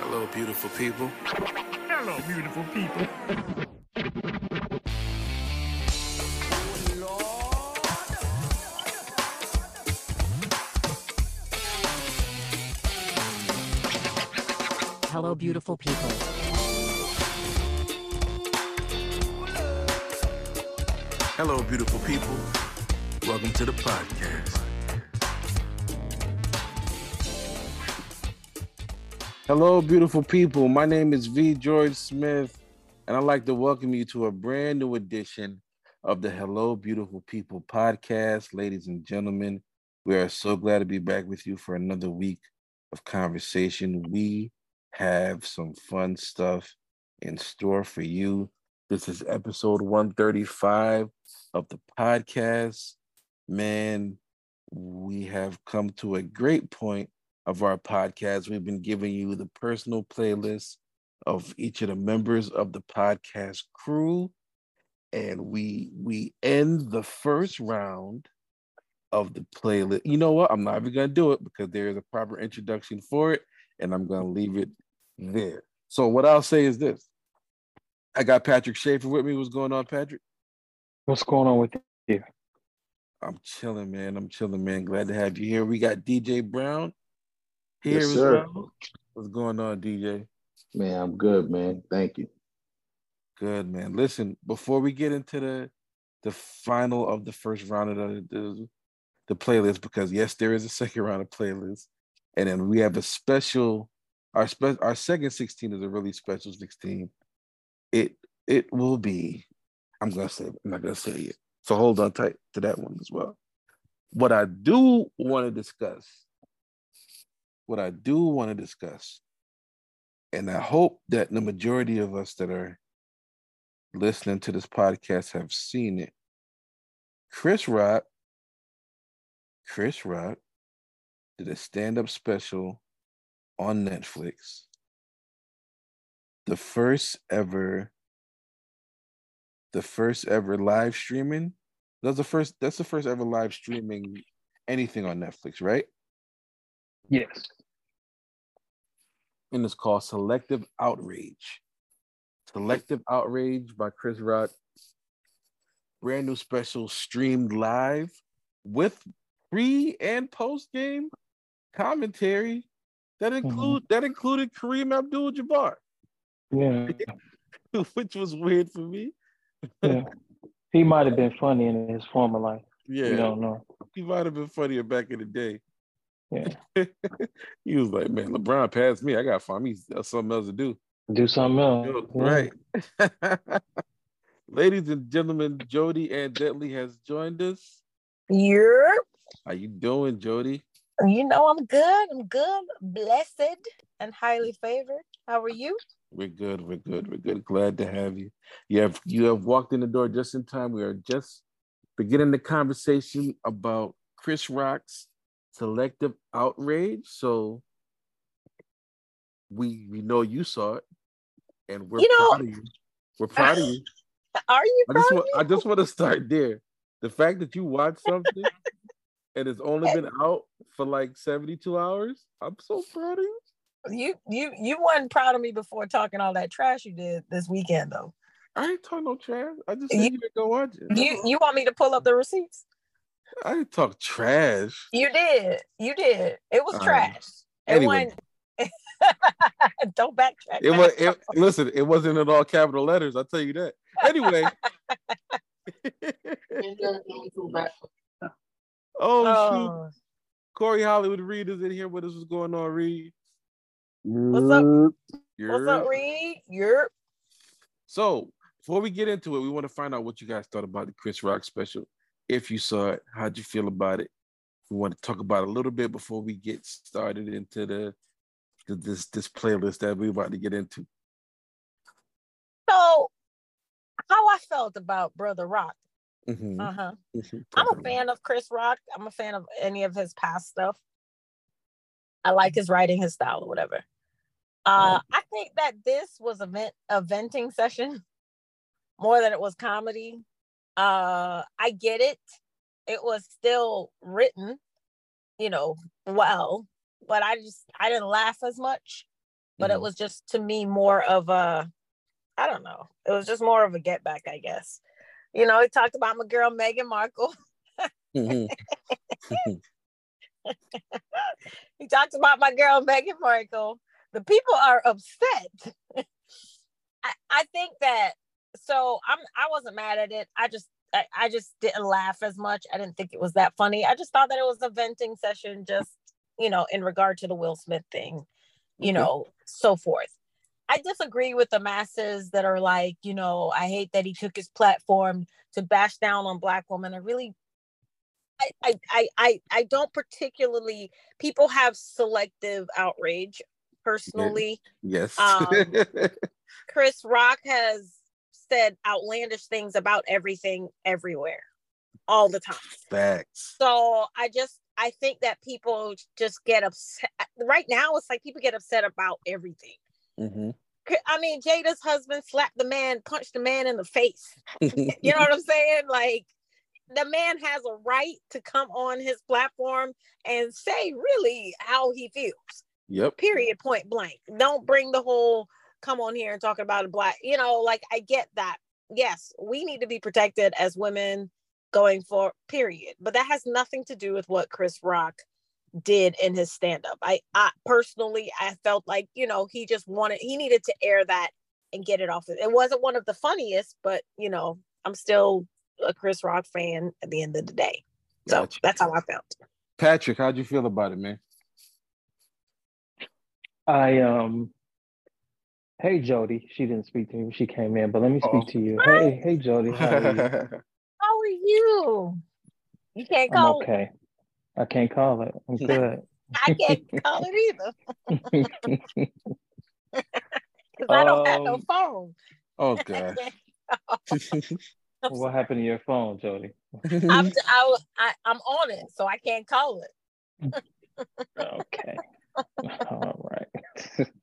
Hello, beautiful people. Hello, beautiful people. Hello, beautiful people. Hello, beautiful people. Welcome to the podcast. Hello, beautiful people. My name is V. George Smith, and I'd like to welcome you to a brand new edition of the Hello, Beautiful People podcast. Ladies and gentlemen, we are so glad to be back with you for another week of conversation. We have some fun stuff in store for you. This is episode 135 of the podcast. Man, we have come to a great point of our podcast. We've been giving you the personal playlist of each of the members of the podcast crew. And we we end the first round of the playlist. You know what? I'm not even gonna do it because there is a proper introduction for it, and I'm gonna leave it there. So what I'll say is this. I got Patrick Schaefer with me. What's going on, Patrick? What's going on with you? I'm chilling, man. I'm chilling, man. Glad to have you here. We got DJ Brown here Yes, as sir. well. What's going on, DJ? Man, I'm good, man. Thank you. Good, man. Listen, before we get into the the final of the first round of the the, the playlist, because yes, there is a second round of playlist, and then we have a special. Our spe- our second 16 is a really special 16. It it will be. I'm gonna say. I'm not gonna say it. So hold on tight to that one as well. What I do want to discuss. What I do want to discuss, and I hope that the majority of us that are listening to this podcast have seen it. Chris Rock, Chris Rock did a stand-up special on Netflix. The first ever, the first ever live streaming. That's the first, that's the first ever live streaming anything on Netflix, right? Yes. And it's called Selective Outrage. Selective Outrage by Chris Rock. Brand new special streamed live with pre and post game commentary that mm-hmm. include that included Kareem Abdul-Jabbar, Yeah. which was weird for me. Yeah. he might have been funny in his former life. Yeah, You don't know. he might have been funnier back in the day. Yeah. he was like, "Man, LeBron passed me. I got to find me uh, something else to do." Do something else. Right. Ladies and gentlemen, Jody and Detley has joined us. You're, How you doing, Jody? you know, I'm good. I'm good, blessed, and highly favored. How are you? We're good. We're good. We're good. Glad to have you. You have you have walked in the door just in time. We are just beginning the conversation about Chris Rock's selective outrage. So we we know you saw it, and we're You know- proud of you. We're proud of you. Are you I proud just of want? I just want to start there. The fact that you watched something and it's only been out for like 72 hours. I'm so proud of you. You you you wasn't proud of me before talking all that trash you did this weekend though. I ain't talk no trash. I just said You- you go watch it. You you want me to pull up the receipts? I didn't talk trash. You did. You did. It was All right. trash. It Anyway. wasn't- Don't backtrack. It was it, listen, it wasn't in all capital letters, I'll tell you that. Anyway. oh, shoot. Oh, Corey Hollywood Reed is in here with us. What's going on, Reed? What's up? what's You're- up, Reed? You're So before we get into it, we want to find out what you guys thought about the Chris Rock special. If you saw it, how'd you feel about it? we want to talk about a little bit before we get started into the, the this this playlist that we're about to get into? So, how I felt about Brother Rock. Mhm, Uh huh. mhm. I'm a fan of Chris Rock. I'm a fan of any of his past stuff. I like his writing, his style, or whatever. Uh, I think that this was a vent a venting session more than it was comedy. Uh, I get it. It was still written, you know, well, but I just I didn't laugh as much. But it Mhm. was just to me more of a, I don't know. It was just more of a get back, I guess. You know, he talked about my girl Meghan Markle. Mhm. he talks about my girl Meghan Markle. The people are upset. I, I think that so I'm I wasn't mad at it. I just I, I just didn't laugh as much. I didn't think it was that funny. I just thought that it was a venting session, just you know, in regard to the Will Smith thing, you know, so forth. I disagree with the masses that are like, you know, I hate that he took his platform to bash down on black women. I really I, I, I, I, I don't particularly people have selective outrage personally. yes. Um, Chris Rock has said outlandish things about everything everywhere all the time. Facts. So I just I think that people just get upset right now it's like people get upset about everything. hmm I mean Jada's husband slapped the man, punched the man in the face. You know what I'm saying? Like the man has a right to come on his platform and say really how he feels. Yep. Period. Point blank. Don't bring the whole come on here and talk about a black. You know, like I get that. Yes, we need to be protected as women going for period. But that has nothing to do with what Chris Rock did in his stand up. I, I personally I felt like, you know, he just wanted he needed to air that and get it off. It wasn't one of the funniest, but you know, I'm still a Chris Rock fan at the end of the day. So Gotcha. that's how I felt. Patrick, how'd you feel about it, man? I um hey Jody. She didn't speak to me when she came in, but let me speak Uh-oh. to you. Hey, hey Jody, how are you? How are you? You can't I'm call okay. I can't call it. I'm good. I can't call it either. Because I don't have no Um, phone. oh god. what happened to your phone, Jody? I'm, I, I, I'm on it, so I can't call it. Okay. All right.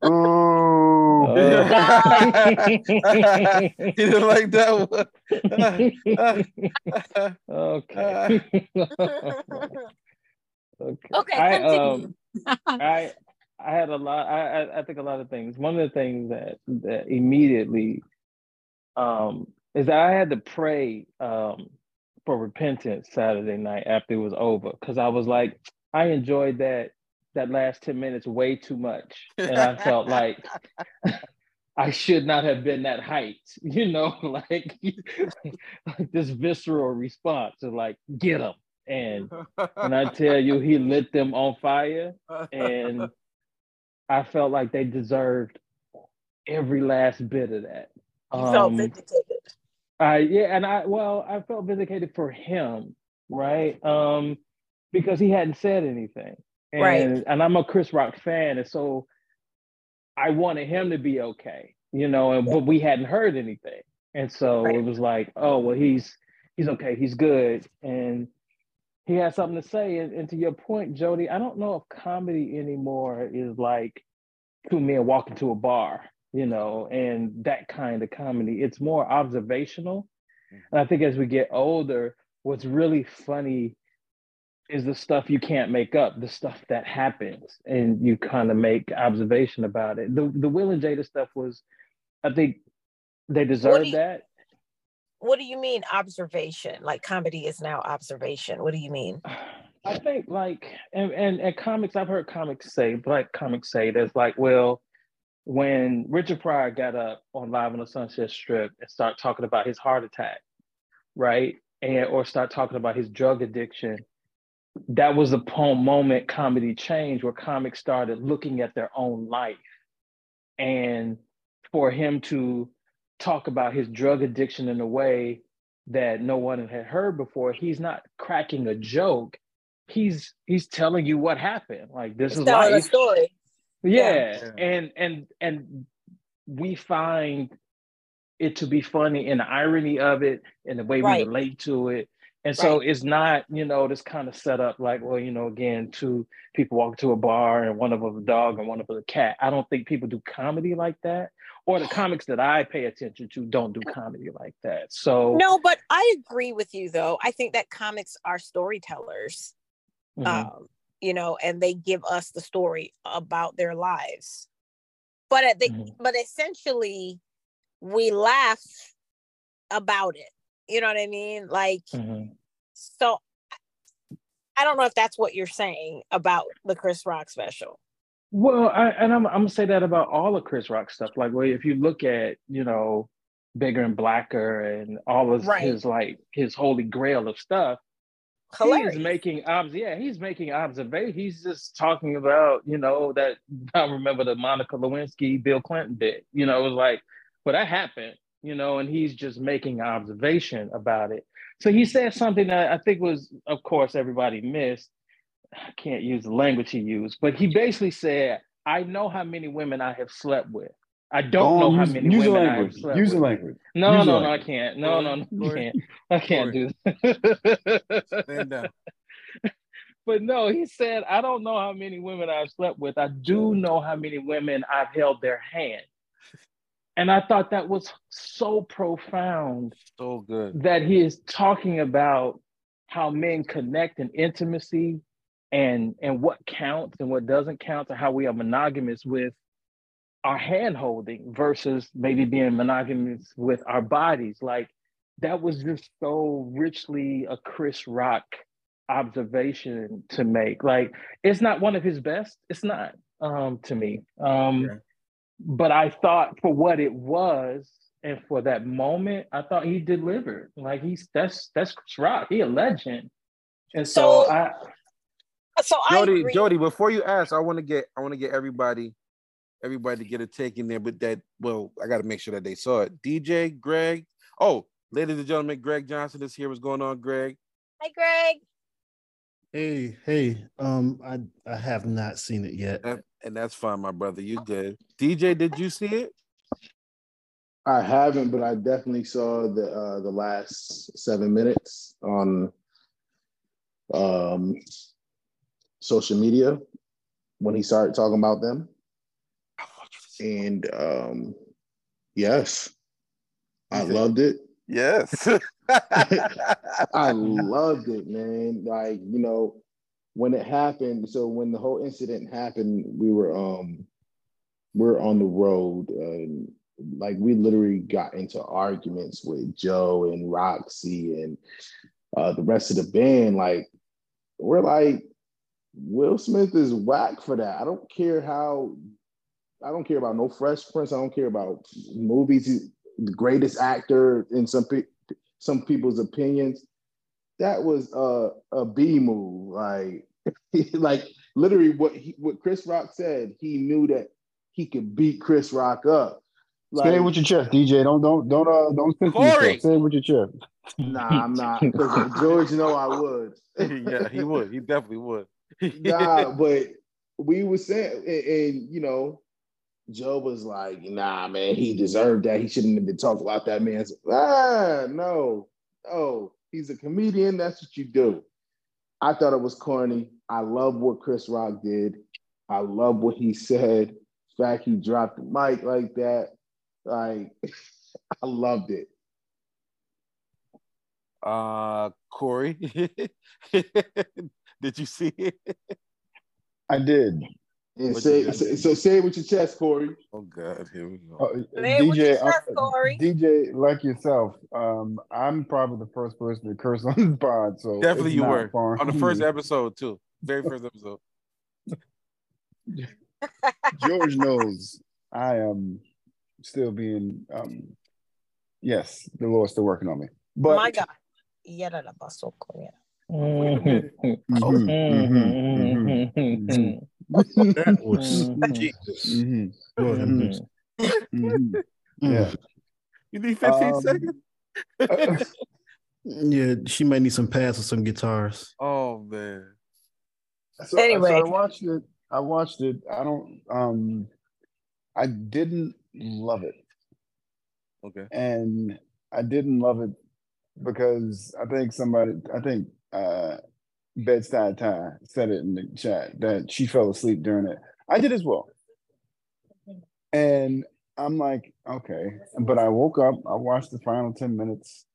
Oh. he didn't like that one. okay. okay. Okay, I um I I had a lot I, I I think a lot of things. One of the things that that immediately um is that I had to pray um for repentance Saturday night after it was over because I was like I enjoyed that that last 10 minutes way too much and I felt like I should not have been that hyped, you know, like, like this visceral response of like, get him. And when I tell you, he lit them on fire, and I felt like they deserved every last bit of that. you felt Um, vindicated. I yeah, and I well, I felt vindicated for him, right? Um, because he hadn't said anything, and Right. and I'm a Chris Rock fan, and so I wanted him to be okay, you know, and but we hadn't heard anything, and so Right. it was like, oh well, he's he's okay, he's good, and he has something to say. And, and to your point, Jody, I don't know if comedy anymore is like two men walking to a bar, you know, and that kind of comedy. It's more observational. Mm. And I think as we get older, what's really funny is the stuff you can't make up, the stuff that happens, and you kind of make observation about it. The the Will and Jada stuff was, I think, they deserve you- that. What do you mean observation? Like comedy is now observation. What do you mean? I think like and, and and comics, I've heard comics say, black comics say that's like, well, when Richard Pryor got up on Live on the Sunset Strip and start talking about his heart attack, right? And or start talking about his drug addiction, that was the po- moment comedy changed where comics started looking at their own life. And for him to talk about his drug addiction in a way that no one had heard before, he's not cracking a joke he's he's telling you what happened. Like this He's is telling a story. Yeah. Yeah. And and and we find it to be funny in the irony of it and the way Right. we relate to it. And so it's not, you know, this kind of set up like, well, you know, again, two people walk to a bar and one of them a dog and one of them a cat. I don't think people do comedy like that. Or the comics that I pay attention to don't do comedy like that. So No, but I agree with you though. I think that comics are storytellers. mhm. um, you know, and they give us the story about their lives. But at the Mhm. but essentially, we laugh about it. You know what I mean? Like, Mhm. so I don't know if that's what you're saying about the Chris Rock special. Well, I, and I'm, I'm gonna say that about all of Chris Rock stuff. Like, well, if you look at, you know, Bigger and Blacker and all of Right. his like his holy grail of stuff, Hilarious. he's making obs. Yeah, he's making observation. He's just talking about, you know, that I remember the Monica Lewinsky, Bill Clinton bit. You know, it was like, well, that happened. You know, and he's just making observation about it. So he said something that I think was, of course, everybody missed. I can't use the language he used, but he basically said, I know how many women I have slept with. I don't know Oh, how many use the women I have language. slept Use the with. language. No, use the no, no, I can't. No, no, no, I can't. I can't do Stand that. down. but no, he said, I don't know how many women I've slept with. I do know how many women I've held their hand. And I thought that was so profound So good. that he is talking about how men connect in intimacy and and what counts and what doesn't count and how we are monogamous with our hand holding versus maybe being monogamous with our bodies like that was just so richly a chris rock observation to make like it's not one of his best it's not um to me um. But i thought for what it was and for that moment i thought he delivered like he's that's that's chris rock he a legend and so, So- i So I Jody, agree. Jody, before you ask, I want to get I want to get everybody everybody to get a take in there, but that well, I got to make sure that they saw it. DJ, Greg. Oh, ladies and gentlemen, Greg Johnson is here. What's going on, Greg? Hi, Greg. Hey, hey, um, I I have not seen it yet. That- and that's fine, my brother. You good? DJ, did you see it? I haven't, but I definitely saw the uh, the last seven minutes on um, social media when he started talking about them. And um, yes, I loved it. Yes. I loved it, man. Like, you know, when it happened, so when the whole incident happened, we were um we are on the road and like we literally got into arguments with Joe and Roxy and uh the rest of the band. Like, we're like, Will Smith is whack for that. I don't care how I don't care about no Fresh Prince. I don't care about movies. He's the greatest actor in some pe- some people's opinions. That was a a B move. Like like literally what he, what Chris Rock said. He knew that he could beat Chris Rock up. Say it with your chest, DJ. Don't don't don't uh don't censor yourself. Corey! Say it with your chest. Nah, I'm not because George know I would. yeah, he would. He definitely would. nah, but we were saying, and, and, you know, Joe was like, "Nah, man, he deserved that. He shouldn't have been talking about that man." Ah, no, no, he's a comedian. That's what you do. I thought it was corny. I love what Chris Rock did. I love what he said. The fact he dropped the mic like that, like, I loved it. Uh Corey. did you see it? I did. And What say, you so, so say it with your chest, Corey. Oh God, here we go. Uh, Say it with your DJ, uh, chest, Corey. DJ, like yourself, um, I'm probably the first person to curse on this pod. So Definitely you were far on the first episode too. Very first episode. George knows I am still being um yes, the Lord's still working on me. But My God. Yara la pasó con ella. That was. Jesus. Lord have mercy. Yeah. You need 15 Um, seconds? Yeah, she might need some pads or some guitars. oh man. So, Anyway. so I watched it. I watched it. I don't. Um, I didn't love it, Okay. and I didn't love it because I think somebody. I think uh, Bedside Ty said it in the chat that she fell asleep during it. I did as well, and I'm like, okay. But I woke up. I watched the final ten minutes.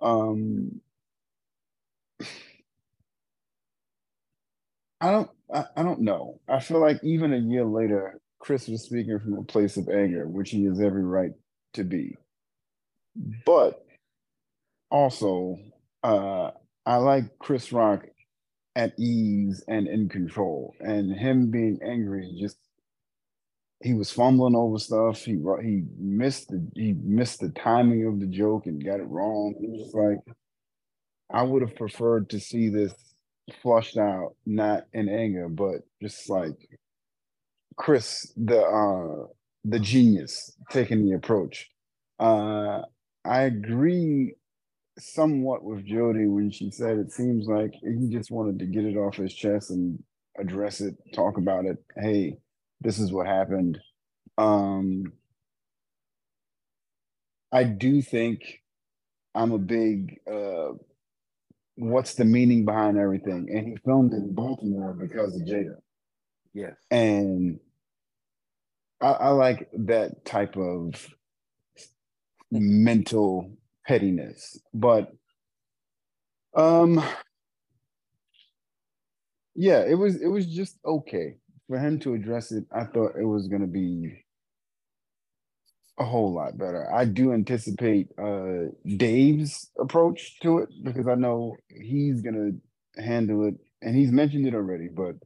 Um, I don't I, I don't know. I feel like even a year later, Chris was speaking from a place of anger, which he has every right to be. But also, uh, I like Chris Rock at ease and in control, and him being angry just he was fumbling over stuff. He he missed the he missed the timing of the joke and got it wrong. It was like I would have preferred to see this flushed out, not in anger, but just like Chris, the uh the genius taking the approach. Uh I agree somewhat with Jody when she said it seems like he just wanted to get it off his chest and address it, talk about it. Hey, this is what happened. Um I do think I'm a big uh what's the meaning behind everything? And he filmed in Baltimore because of Jada. Yes. And I, I like that type of mental pettiness. But um yeah, it was it was just okay. For him to address it, I thought it was gonna be a whole lot better. I do anticipate uh Dave's approach to it because I know he's gonna handle it and he's mentioned it already, but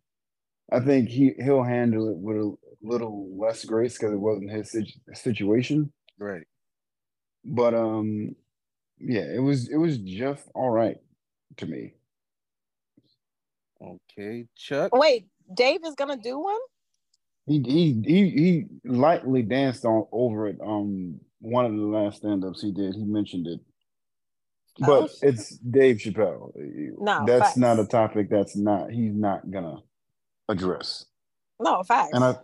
I think he he'll handle it with a little less grace because it wasn't his situ- situation. Right. But um yeah, it was it was just all right to me. Okay. Chuck. Wait, Dave is gonna do one? He he he he lightly danced on over it um one of the last stand-ups he did. He mentioned it. But Oh. it's Dave Chappelle. No, that's facts. not a topic that's not he's not gonna address. No, facts. And I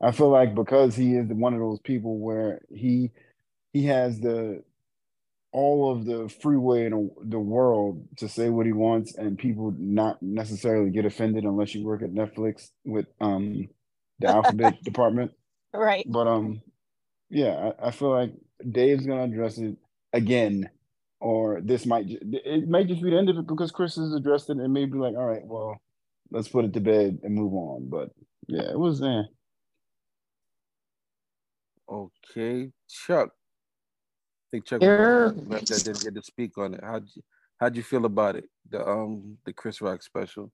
I feel like because he is one of those people where he he has the all of the freeway in the world to say what he wants and people not necessarily get offended unless you work at Netflix with um the alphabet department. right. But um yeah, I, I feel like Dave's gonna address it again, or this might it might just be the end of it because Chris has addressed it and maybe like, all right, well, let's put it to bed and move on. But yeah, it was eh. Okay. Chuck. I think Chuck left that didn't get to speak on it. How'd you how'd you feel about it? The um the Chris Rock special.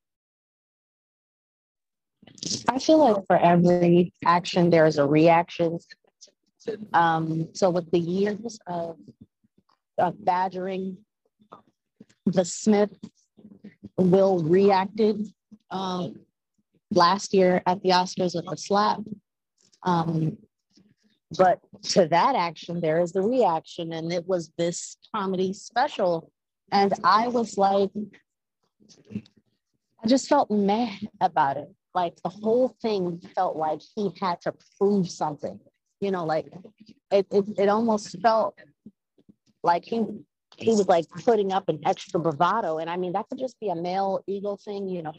I feel like for every action, there is a reaction. Um, so with the years of, of badgering, the Smith Will reacted um, last year at the Oscars with a slap. Um, but to that action, there is the reaction, and it was this comedy special. And I was like, I just felt mad about it. Like the whole thing felt like he had to prove something. You know, like it, it, it almost felt like he he was like putting up an extra bravado. And I mean, that could just be a male ego thing, you know,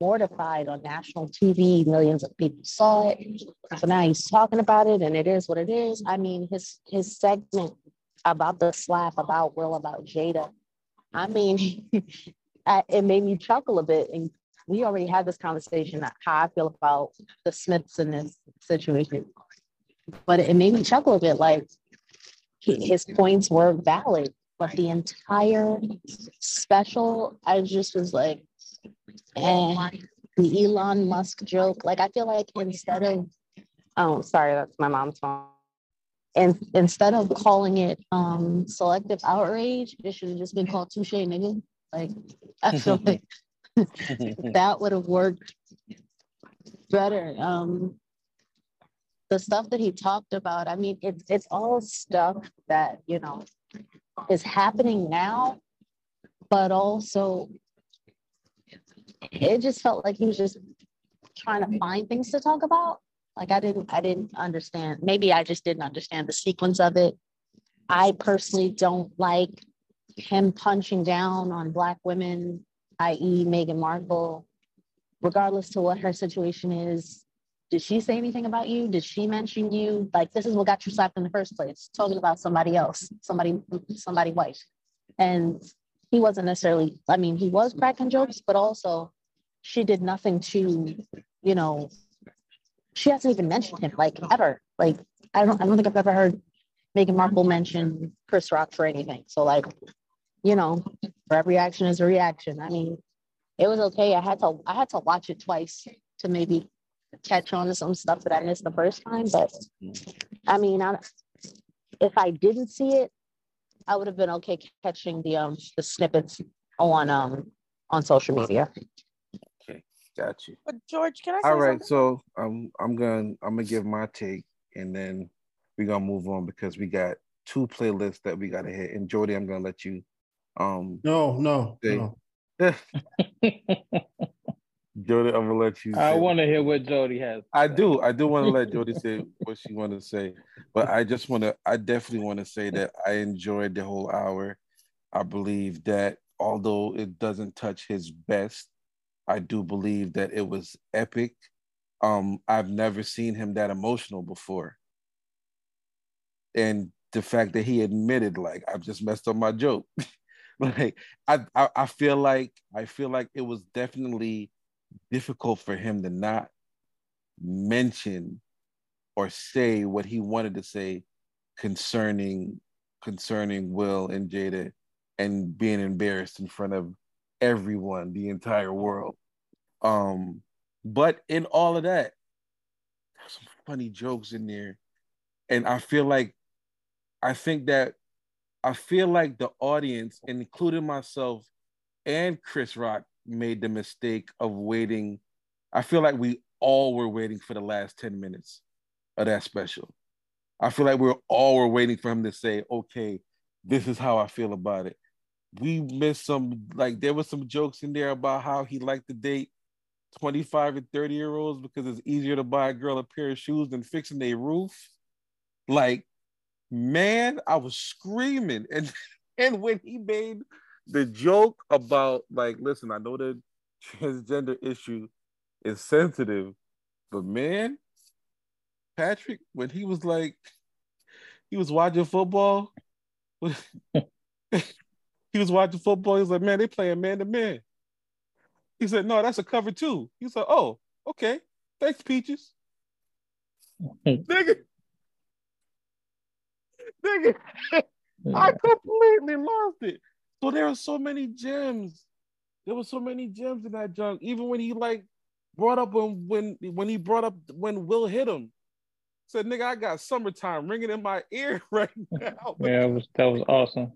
mortified on national TV, millions of people saw it. So now he's talking about it and it is what it is. I mean, his his segment about the slap, about Will, about Jada. I mean, it made me chuckle a bit. And we already had this conversation on how I feel about the Smiths in this situation. But it made me chuckle a bit like his points were valid, but the entire special, I just was like, eh, the Elon Musk joke. Like, I feel like instead of, oh, sorry, that's my mom's phone. And instead of calling it um selective outrage, it should have just been called touche nigga. Like, I feel like that would have worked better. Um, the stuff that he talked about, I mean, it's it's all stuff that you know is happening now, but also it just felt like he was just trying to find things to talk about. Like I didn't, I didn't understand. Maybe I just didn't understand the sequence of it. I personally don't like him punching down on black women, i.e., Meghan Markle, regardless to what her situation is. Did she say anything about you? Did she mention you? Like this is what got you slapped in the first place, talking about somebody else, somebody, somebody white. And he wasn't necessarily, I mean, he was cracking jokes, but also she did nothing to, you know, she hasn't even mentioned him like ever. Like I don't I don't think I've ever heard Meghan Markle mention Chris Rock for anything. So like, you know, for every action is a reaction. I mean, it was okay. I had to I had to watch it twice to maybe catch on to some stuff that I missed the first time. But I mean, I, if I didn't see it, I would have been okay catching the um the snippets on um on social media. Okay, got you. But George, can I say All right, something? so I'm I'm gonna I'm gonna give my take, and then we're gonna move on because we got two playlists that we gotta hit. And Jody, I'm gonna let you. Um, No, no, say- no. Jody, I'm gonna let you. I want to hear what Jody has. I do. I do want to let Jody say what she want to say, but I just want to. I definitely want to say that I enjoyed the whole hour. I believe that although it doesn't touch his best, I do believe that it was epic. Um, I've never seen him that emotional before, and the fact that he admitted, like, I've just messed up my joke. like, I, I, I feel like I feel like it was definitely difficult for him to not mention or say what he wanted to say concerning concerning Will and Jada and being embarrassed in front of everyone, the entire world. Um, but in all of that, there's some funny jokes in there. And I feel like I think that I feel like the audience, including myself and Chris Rock, made the mistake of waiting. I feel like we all were waiting for the last 10 minutes of that special. I feel like we're all were waiting for him to say, okay, this is how I feel about it. We missed some, like, there was some jokes in there about how he liked to date 25 and 30 year olds because it's easier to buy a girl a pair of shoes than fixing a roof. Like, man, I was screaming. And and when he made the joke about like, listen, I know the transgender issue is sensitive, but man, Patrick, when he was like, he was watching football, he was watching football. He was like, man, they playing man to man. He said, no, that's a cover two. He said, oh, okay, thanks, Peaches. Nigga, nigga, I completely lost it. So there are so many gems. There were so many gems in that junk. Even when he like brought up when when when he brought up when Will hit him, said, "Nigga, I got summertime ringing in my ear right now." Yeah, it was that was awesome.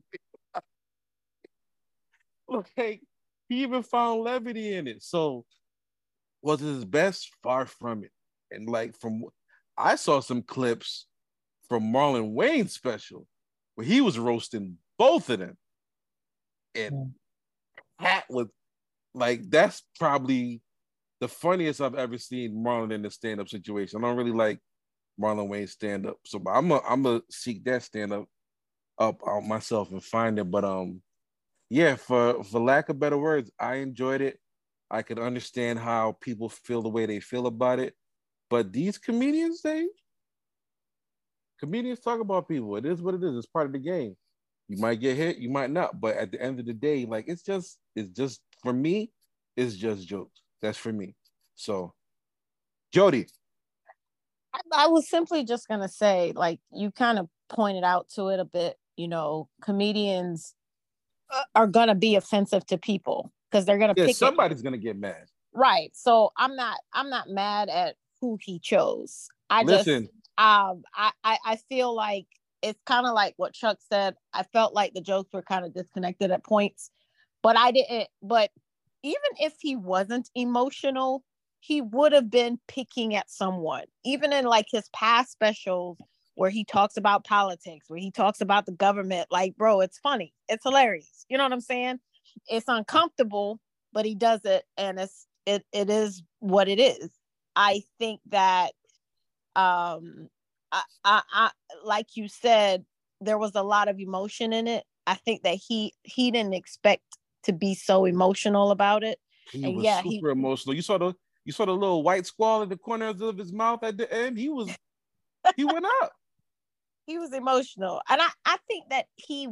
Like he even found levity in it. So was it his best? Far from it. And like from I saw some clips from Marlon Wayans' special where he was roasting both of them. And Pat was like, that's probably the funniest I've ever seen Marlon in the stand-up situation. I don't really like Marlon Wayans' stand-up. So but I'm gonna I'm gonna seek that stand-up up on myself and find it. But um yeah, for for lack of better words, I enjoyed it. I could understand how people feel the way they feel about it. But these comedians, they comedians talk about people. It is what it is. It's part of the game. You might get hit, you might not. But at the end of the day, like it's just, it's just for me, it's just jokes. That's for me. So, Jody, I, I was simply just gonna say, like you kind of pointed out to it a bit. You know, comedians uh, are gonna be offensive to people because they're gonna yeah, pick it. somebody's gonna get mad. right. So I'm not. I'm not mad at who he chose. I Listen, just um I, I I feel like it's kind of like what Chuck said. I felt like the jokes were kind of disconnected at points, but I didn't. But even if he wasn't emotional, he would have been picking at someone. Even in like his past specials where he talks about politics, where he talks about the government, like bro, it's funny, it's hilarious. You know what I'm saying? It's uncomfortable, but he does it and it's it it is what it is. I think that um I, I, I like you said, there was a lot of emotion in it. I think that he he didn't expect to be so emotional about it. He And was yeah, he- super emotional. You saw the you saw the little white squall in the corners of his mouth at the end. He was he went up. he was emotional and I, I think that he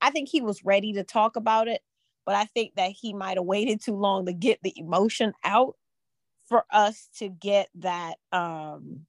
i think he was ready to talk about it but i think that he might have waited too long to get the emotion out for us to get that um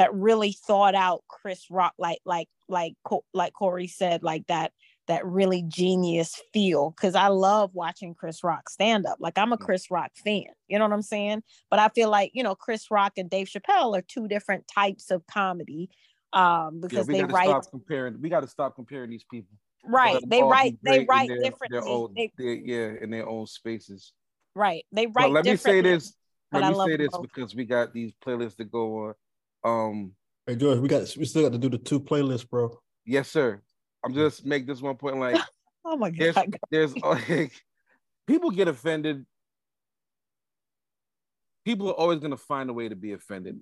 that really thought out chris rock like like like like corey said like that that really genius feel because i love watching chris rock stand up like i'm a chris rock fan you know what i'm saying but i feel like you know chris rock and dave chappelle are two different types of comedy um because we they write stop comparing. We got to stop comparing these people. right they write they write their- differently Their own, they, their- yeah, in their own spaces. right they But write let me say this. Let me say this because we got these playlists to go on. Um, Hey George, we got we still got to do the two playlists, bro. yes, sir. I'm just make this one point. Like, oh my there's god there's like people get offended. People are always gonna find a way to be offended.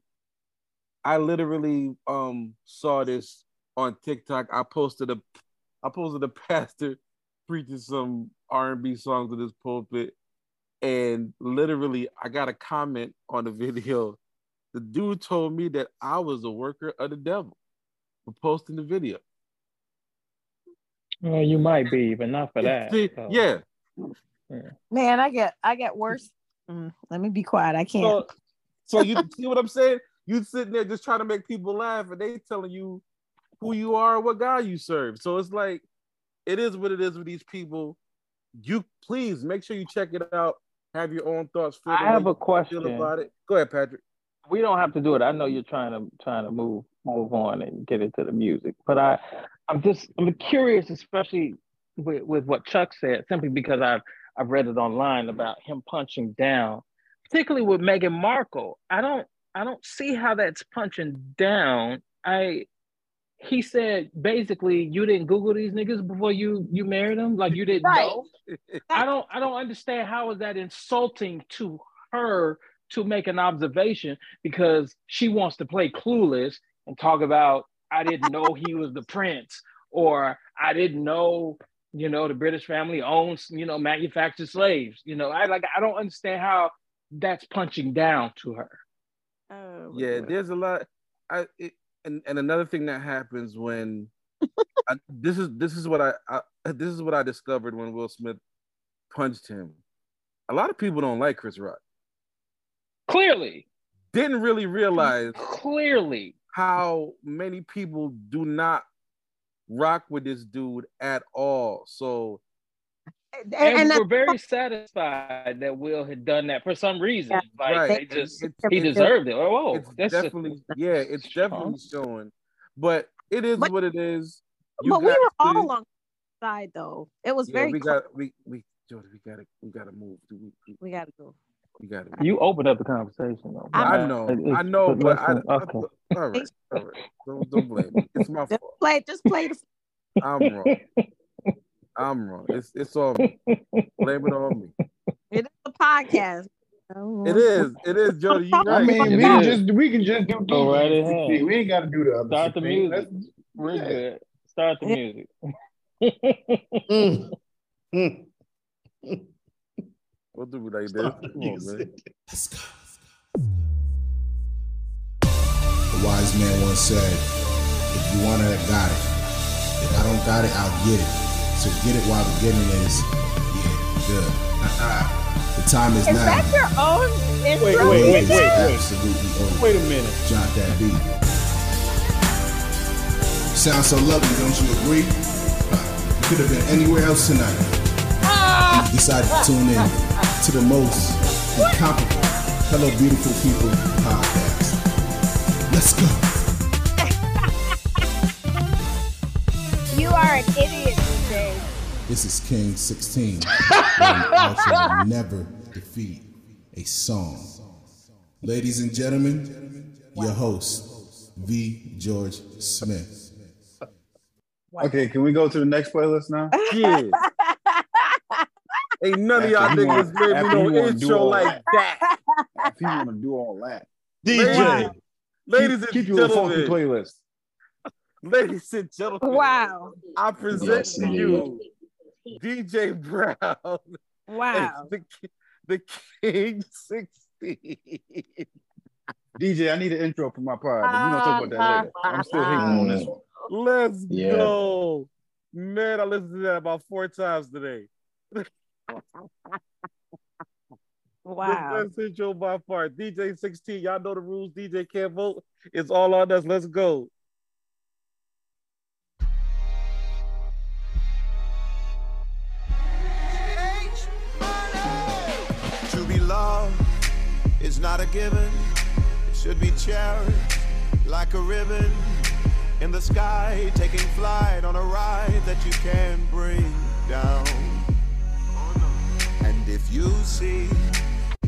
I literally um saw this on TikTok. I posted a I posted a pastor preaching some R&B songs in his pulpit, and literally I got a comment on the video. The dude told me that I was a worker of the devil for posting the video. Well, you might be, but not for that. See, so. yeah. man i get i get worse Mm, let me be quiet i can't So, so you see what I'm saying? You sitting there just trying to make people laugh, and they telling you who you are, what God you serve. So it's like it is what it is with these people. You please make sure you check it out. Have your own thoughts. Feel I have a question. about it. Go ahead, Patrick. We don't have to do it. I know you're trying to trying to move move on and get into the music, but I I'm just I'm curious, especially with, with what Chuck said, simply because I've I've read it online about him punching down, particularly with Meghan Markle. I don't I don't see how that's punching down. I he said basically you didn't Google these niggas before you you married them, like you didn't Right. know. I don't I don't understand how is that insulting to her to make an observation because she wants to play clueless and talk about I didn't know he was the prince or I didn't know you know the British family owns you know manufactured slaves you know I like I don't understand how that's punching down to her Oh, Yeah, there's a lot. I it, and and another thing that happens when I, this is this is what I, I this is what I discovered when Will Smith punched him. A lot of people don't like Chris Rock. Clearly Didn't really realize clearly how many people do not rock with this dude at all. So and, and, and we're very satisfied that Will had done that for some reason. Like Right. they just It's- he it's- deserved it. Oh, it's that's definitely yeah, it's definitely showing. But it is But- what it is. You but we were to- all on the side though it was yeah, very we close. got we we Jordan, we gotta we gotta move. We, we, we gotta go we gotta you opened up the conversation though. I I- know, It- I know, but I, listen, I- okay. all right, all right. Don't, don't blame me. It's my just fault. play just play the I'm wrong. I'm wrong. It's it's on me. Blame it on me. it is a podcast It is. It is, Jody. You I right. I mean, we can just we can just do Go right ahead. We ain't got to do the other Start the 16. music. Let's- We're yeah. good. Start the music. Mm. Mm. We'll do it like this. The Come on, man. music. A wise man once said, if you want it, I got it. If I don't got it, I'll get it. So get it while the getting is, yeah, good. the time is, is now. that your own intro Wait, wait, wait wait, wait, wait. absolutely over. Wait a minute. Jot that beat. Sounds so lovely, don't you agree? You could have been anywhere else tonight. You decided to tune in to the most incomparable Hello Beautiful People podcast. Let's go. you are an idiot today This is King 16. where an never defeat a song. Ladies and gentlemen, your host, V. George Smith. Okay, can we go to the next playlist now? Yeah. Ain't none of y'all niggas want- made me no he wanna do intro like that. If you want to do all that, DJ. Ladies keep, and keep your funky gentlemen, playlist. ladies and gentlemen, Wow. I present Yes, to you DJ Brown. Wow. The, the King 16. DJ, I need an intro for my pod. But we're gonna talk about that ah. later. I'm still hating on this one. Let's Yeah. go. Man, I listened to that about four times today. Wow. The best intro by far. DJ 16, y'all know the rules. DJ can't vote. It's all on us. Let's go. To be loved is not a given. It should be cherished like a ribbon in the sky, taking flight on a ride that you can bring down. If you see,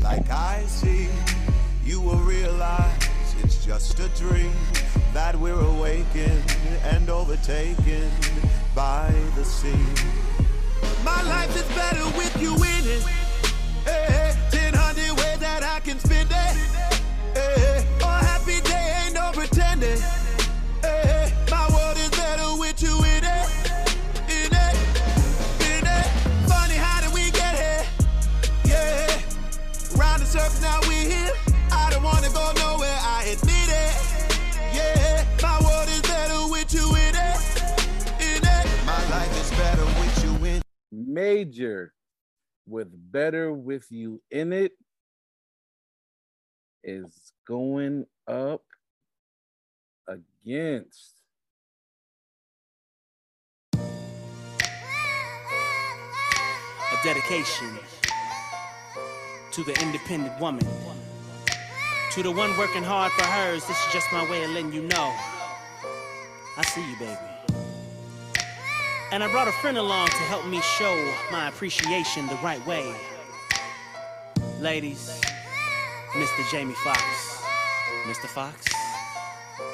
like I see, you will realize it's just a dream that we're awakened and overtaken by the sea. My life is better with you in it. Hey, I don't go nowhere, I admit it. Yeah, my world is better with you in it. In it, my life is better with you in Major with Better With You in It is going up against a dedication to the independent woman. To the one working hard for hers, this is just my way of letting you know. I see you, baby. And I brought a friend along to help me show my appreciation the right way. Ladies, Mr. Jamie Foxx. Mr. Foxx,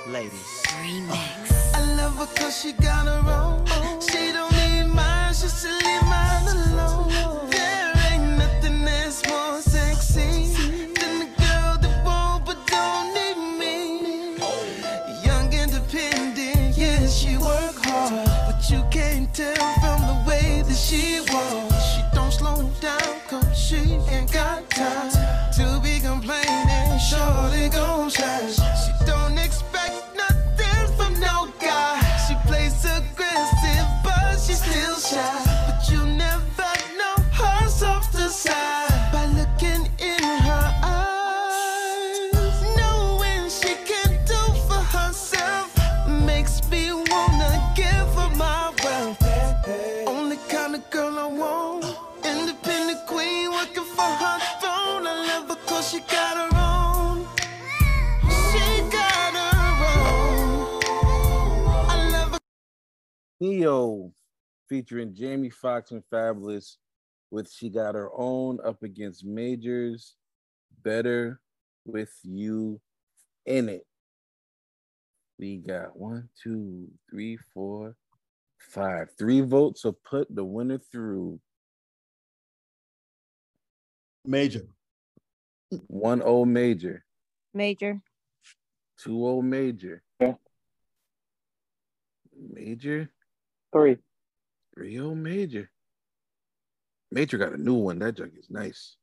ladies. I love her cause she got her own. She don't need mine, she should leave mine alone. Time to be complaining. Shorty gon' shine. She got her own. She got her own. I love her. Ne-Yo featuring Jamie Foxx and Fabolous with She Got Her Own up against Majors Better With You in It. We got one, two, three, four, five. Three votes, so put the winner through. Major. One O major, Major. two O major. Yeah. Major, Three. three O major. Major got a new one. That junk is nice.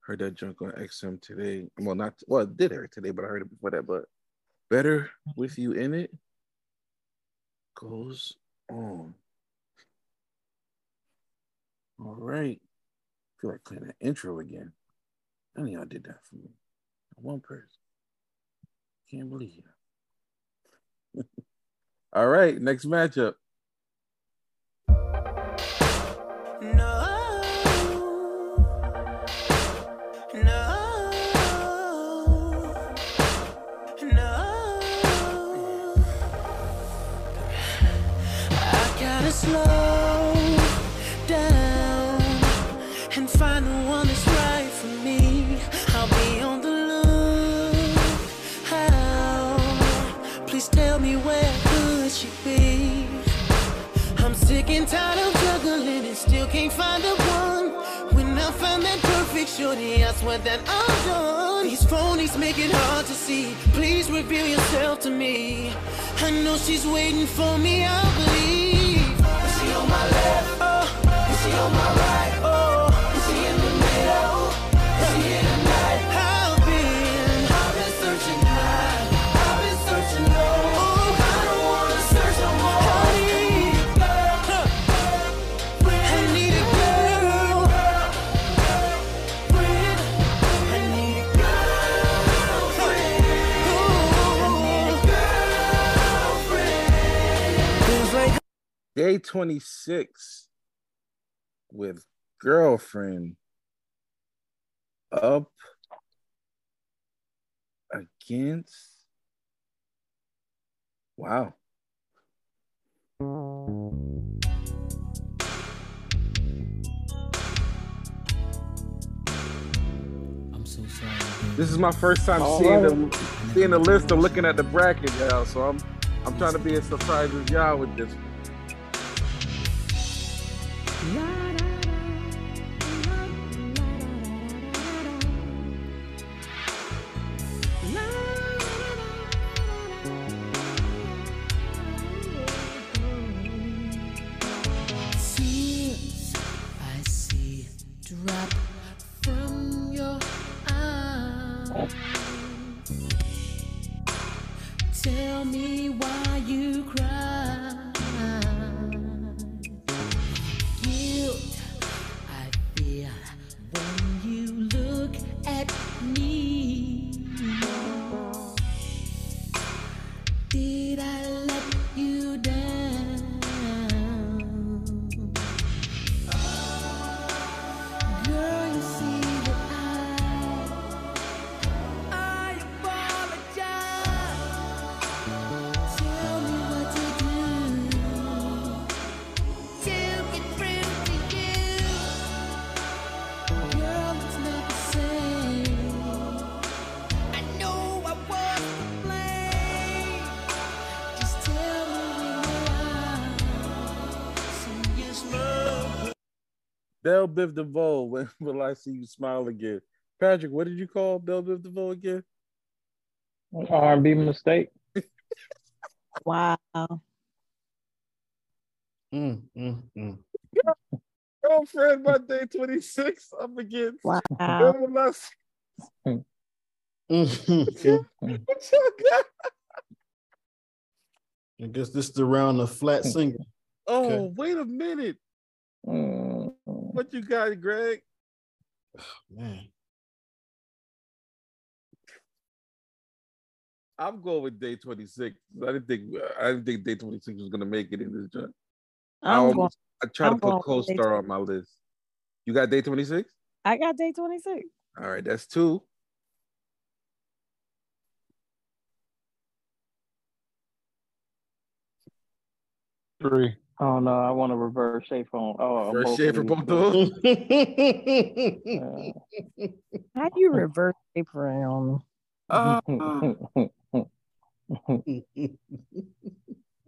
Heard that junk on XM today. Well, not well, I did hear it today, but I heard it before that. But better with you in it goes on. All right. Feel like playing that intro again. None of y'all did that for me. One person. Can't believe it. All right, next matchup. No. No. No. I gotta slow shorty, I swear that I'm done. These phonies make it hard to see. Please reveal yourself to me. I know she's waiting for me, I believe. Is she on my left? Uh, oh. Is she on my right? Oh. Day 26 with girlfriend up against. Wow. I'm so sorry. This is my first time All seeing right. the seeing the list or looking at the bracket, y'all. So I'm I'm trying to be as surprised as y'all with this. Tears Biv DeVoe, when will I see you smile again? Patrick, what did you call Bell Biv DeVoe again? R&B mistake. Wow. Mm, mm, mm. Girlfriend by day 26 up against. Wow. When will I see-. What y'all got? I guess this is the round of flat single. Oh, Okay. wait a minute. Mm. What you got, Greg? Man, I'm going with day 26. I didn't think I didn't think day 26 was gonna make it in this joint. I, I'm going, I tried to I'm put going with day co-star on my list. You got day 26? I got day 26. All right, that's two. Three. Oh no, I want to reverse shape on. Oh, First both shade of for these. both of them. How do you reverse shape around? Uh,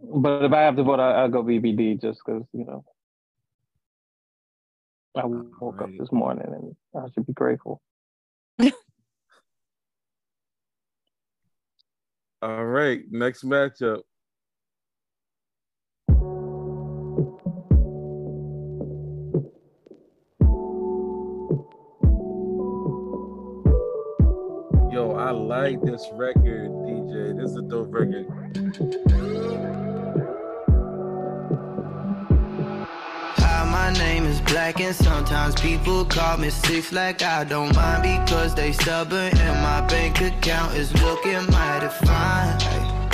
but if I have to vote, I, I'll go BBD just because you know I woke up this morning and I should be grateful. all right, next matchup. Like this record, DJ. This is a dope record. Hi, my name is Black, and sometimes people call me six like I don't mind because they stubborn, and my bank account is looking mighty fine.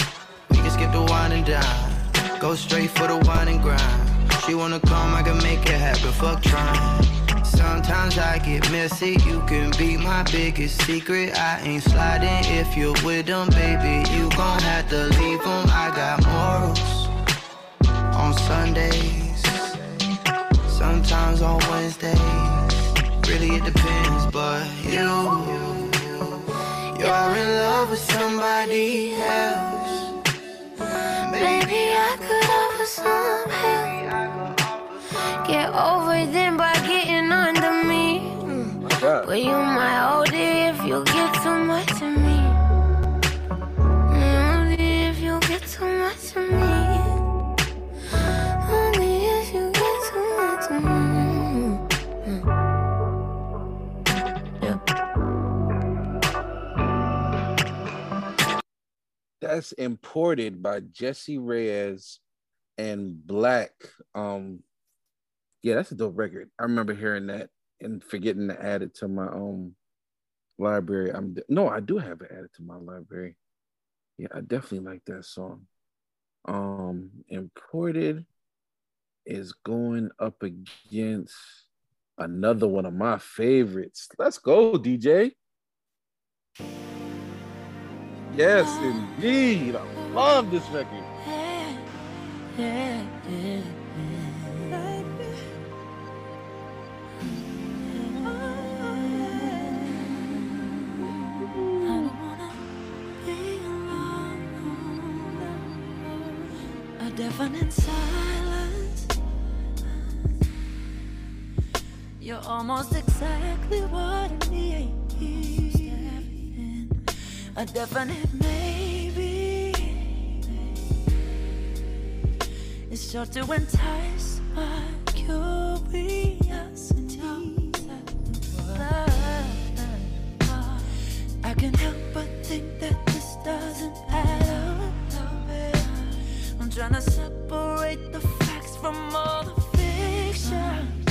We can skip the wine and dine, go straight for the wine and grind. She wanna come, I can make it happen. Fuck trying. Sometimes I get messy, you can be my biggest secret. I ain't sliding if you're with them, baby. You gon' have to leave them. I got morals on Sundays, sometimes on Wednesdays. Really, it depends, but you, you're in love with somebody else. Maybe I could offer some help. Get over them by getting under me. God. God. Well, you my OD if you get too much of me. Only if you get too much of me. Only if you get too much of me. That's imported by Jessie Reyez and 6LACK. Um, yeah, that's a dope record. I remember hearing that and forgetting to add it to my own library. I'm no, I do have it added to my library. Yeah, I definitely like that song. Um, imported is going up against another one of my favorites. Let's go, DJ. Yes, indeed. I love this record. Yeah, yeah, A deafening silence. You're almost exactly what I need. A definite maybe. It's sure to entice my trying to separate the facts from all the fiction.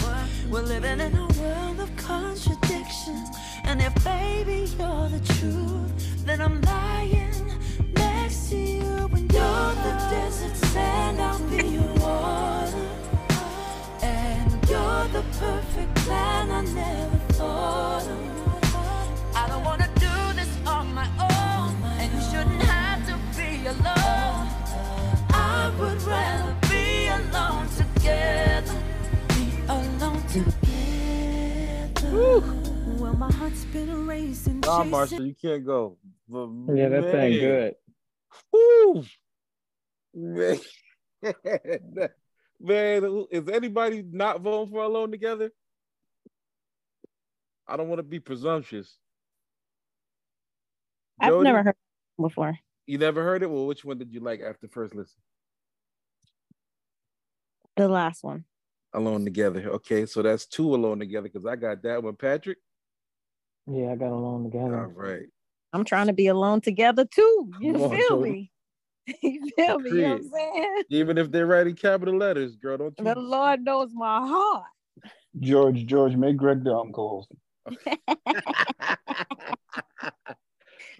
We're living in a world of contradictions. And if baby you're the truth, then I'm lying next to you. When you're the desert sand, I'll be your water. And you're the perfect plan I never thought of. Would rather be alone together. Be alone together. Well, my heart's been racing. Nah, chasing- Marshall, you can't go. But Yeah, that thing man, good. Woo! Man, man, who- is anybody not voting for Alone Together? I don't want to be presumptuous. I've Jody, never heard it before. You never heard it? Well, which one did you like after first listen? The last one. Alone Together. Okay, so that's two Alone Together because I got that one. Patrick? Yeah, I got along together. All right. I'm trying to be alone together too. You Come feel Jody. me? You feel me? You know what I'm saying? Even if they're writing capital letters, girl, don't you? The Lord knows my heart. George, George, make Greg the uncle.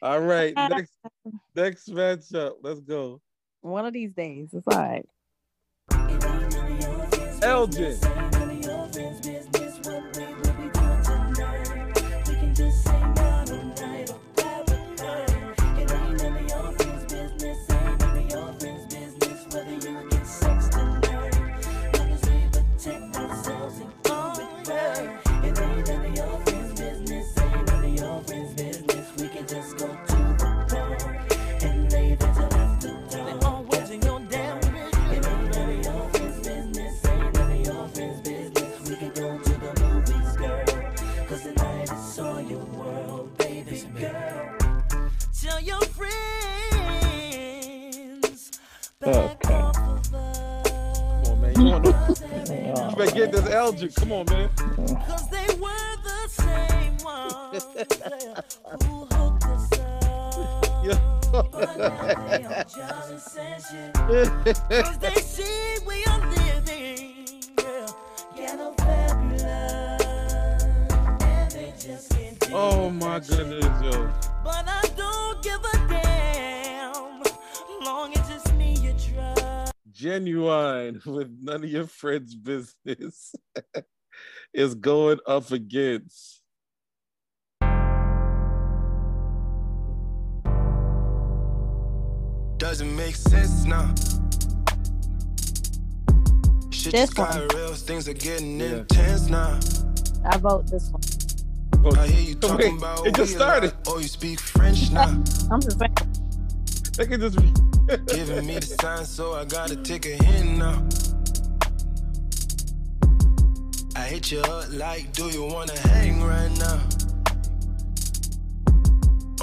All right, next next matchup. Let's go. One of these days. It's all right. Elgin. Tell Okay. Come on, man. You want to you better get this Elgin. Come on, man. Cause they were the same ones who hooked us up. But now they are jealous and shit. Cause they see we are living, yeah, ghetto fabulous. And they just can't do Oh my goodness, yo. But I don't give a damn. Long as Ginuwine with none of your friends' business is going up against. Doesn't make sense now. Shit This just got one. real, things are getting intense now. I vote this one. I hear you talking Wait, about it just we a started. Oh, you speak French now. I'm just saying. They can just Giving me the sign, so I gotta take a hint now. I hit you up like, do you wanna hang right now?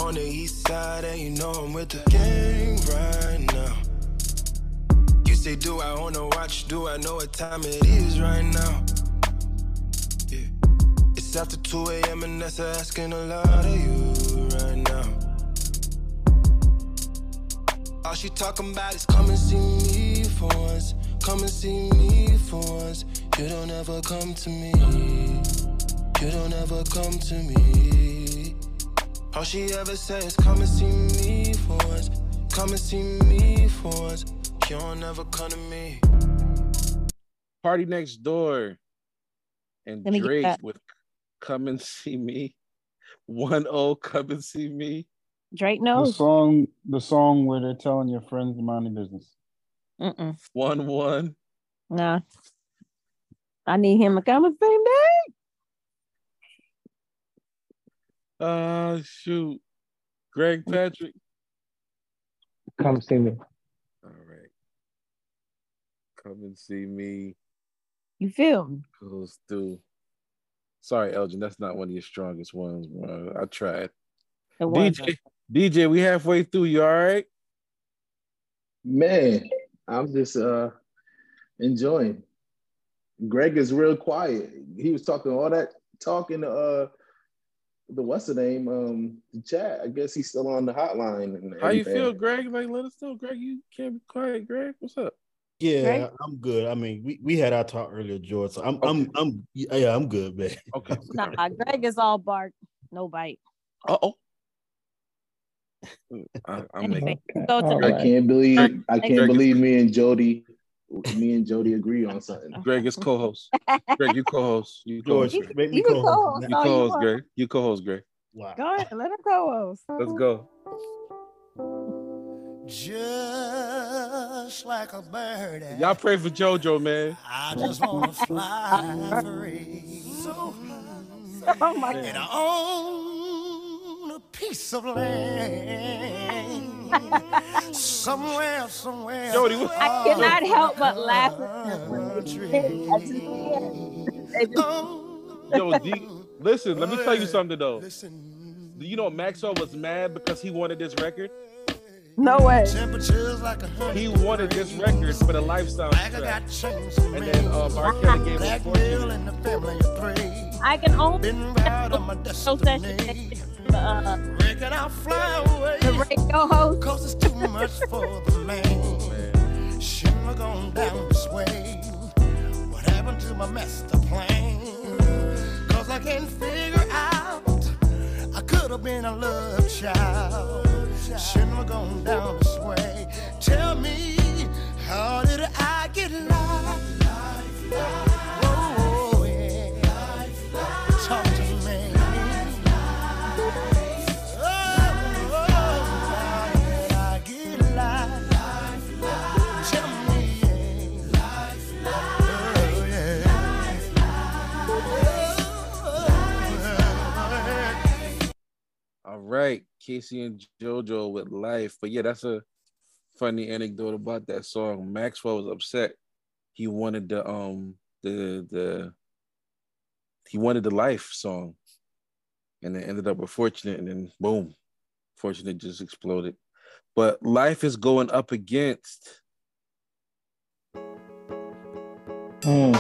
On the east side, and you know I'm with the gang right now. You say, do I own a watch? Do I know what time it is right now? Yeah. It's after 2 a.m. and that's asking a lot of you All she talking about is come and see me for once. Come and see me for once. You don't ever come to me. You don't ever come to me. All she ever says, come and see me for once. Come and see me for once. You don't ever come to me. PARTYNEXTDOOR. And Let me get Drake with Come and See Me. One O Come and See Me. Drake knows The song, the song where they're telling your friends to mind their business. Mm-mm. One one. Nah. I need him to come and see me. Uh shoot. Greg Patrick. Come see me. All right. Come and see me. You feel me? Goes through. Sorry, Elgin, that's not one of your strongest ones, bro. I tried. It wasn't. DJ, DJ, we halfway through. You all right? Man, I'm just uh enjoying. Greg is real quiet. He was talking all that talking to uh the what's the name um the chat. I guess he's still on the hotline. And How you feel, Greg? Like, let us know, Greg. You can't be quiet, Greg. What's up? Yeah, Right? I'm good. I mean, we, we had our talk earlier, George. So I'm I'm I'm yeah, I'm good, man. Okay. Nah, Greg is all bark, no bite. Uh oh. I, I'm Anyway, go to I can't believe I can't is- believe me and Jody me and Jody agree on something. Greg is co-host. Greg, you co-host. You co-host. Greg. make You co-host. co-host You oh, co-host. Greg. You co-host, Greg. Wow. Go ahead, let him co-host. Let's go. Just like a bird. Y'all pray for JoJo, man. I just wanna fly free. Oh my And I a piece of land somewhere, somewhere. Jody, what- I cannot help but laugh at them when they sing. I just can't. They just- Yo, D, listen, let me tell you something though. Do you know Maxwell was mad because he wanted this record? No way. Temperatures like a He wanted this record for the lifestyle track. got chains on And then uh, R. Kelly gave him Black fortune. Bill and the family of three. I can only Been proud of my so that destiny. Uh, Reckon I'll fly away. the radio host. Cause it's too much for the man. Shouldn't have gone down this way. What happened to my master plan? Cause I can't figure out. I could have been a love child. Shouldn't have gone down this way. Tell me, how did I get lost? Right, K-Ci and JoJo with life. But yeah, that's a funny anecdote about that song. Maxwell was upset. He wanted the um the the he wanted the life song. And it ended up with Fortunate, and then boom, Fortunate just exploded. But life is going up against boy,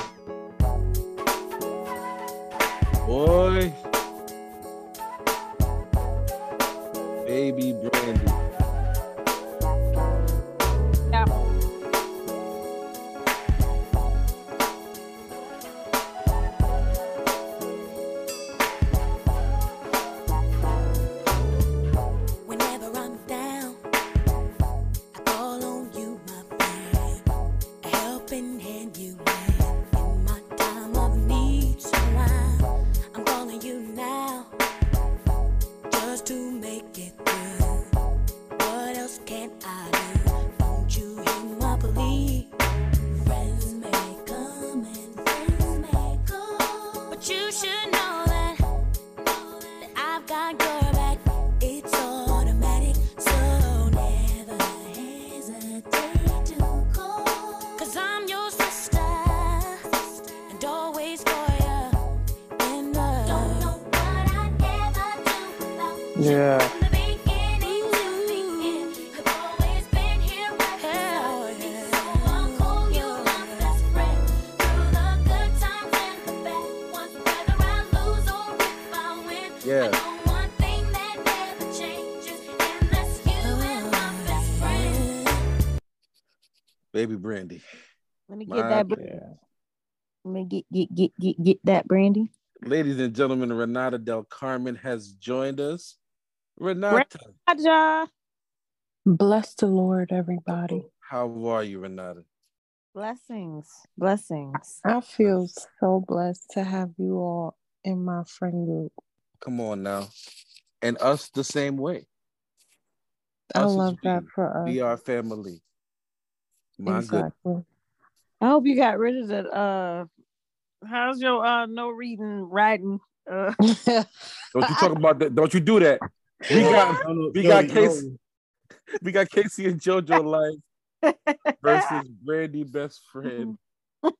Baby Brandy. Let me get My that. Br- Let me get get get get get that brandy. Ladies and gentlemen, Renata Del Carmen has joined us. Renata, Raja. Bless the Lord, everybody. how are you, Renata? Blessings, blessings. I feel so blessed to have you all in my friend group. Come on now. And us the same way. I Us as love we that for us. Be our family. My good. Exactly. I hope you got rid of that. Uh, how's your uh no reading writing? Uh, Don't you talk about that. Don't you do that. We got we got. K-Ci. We got K-Ci and JoJo life versus Brandy best friend.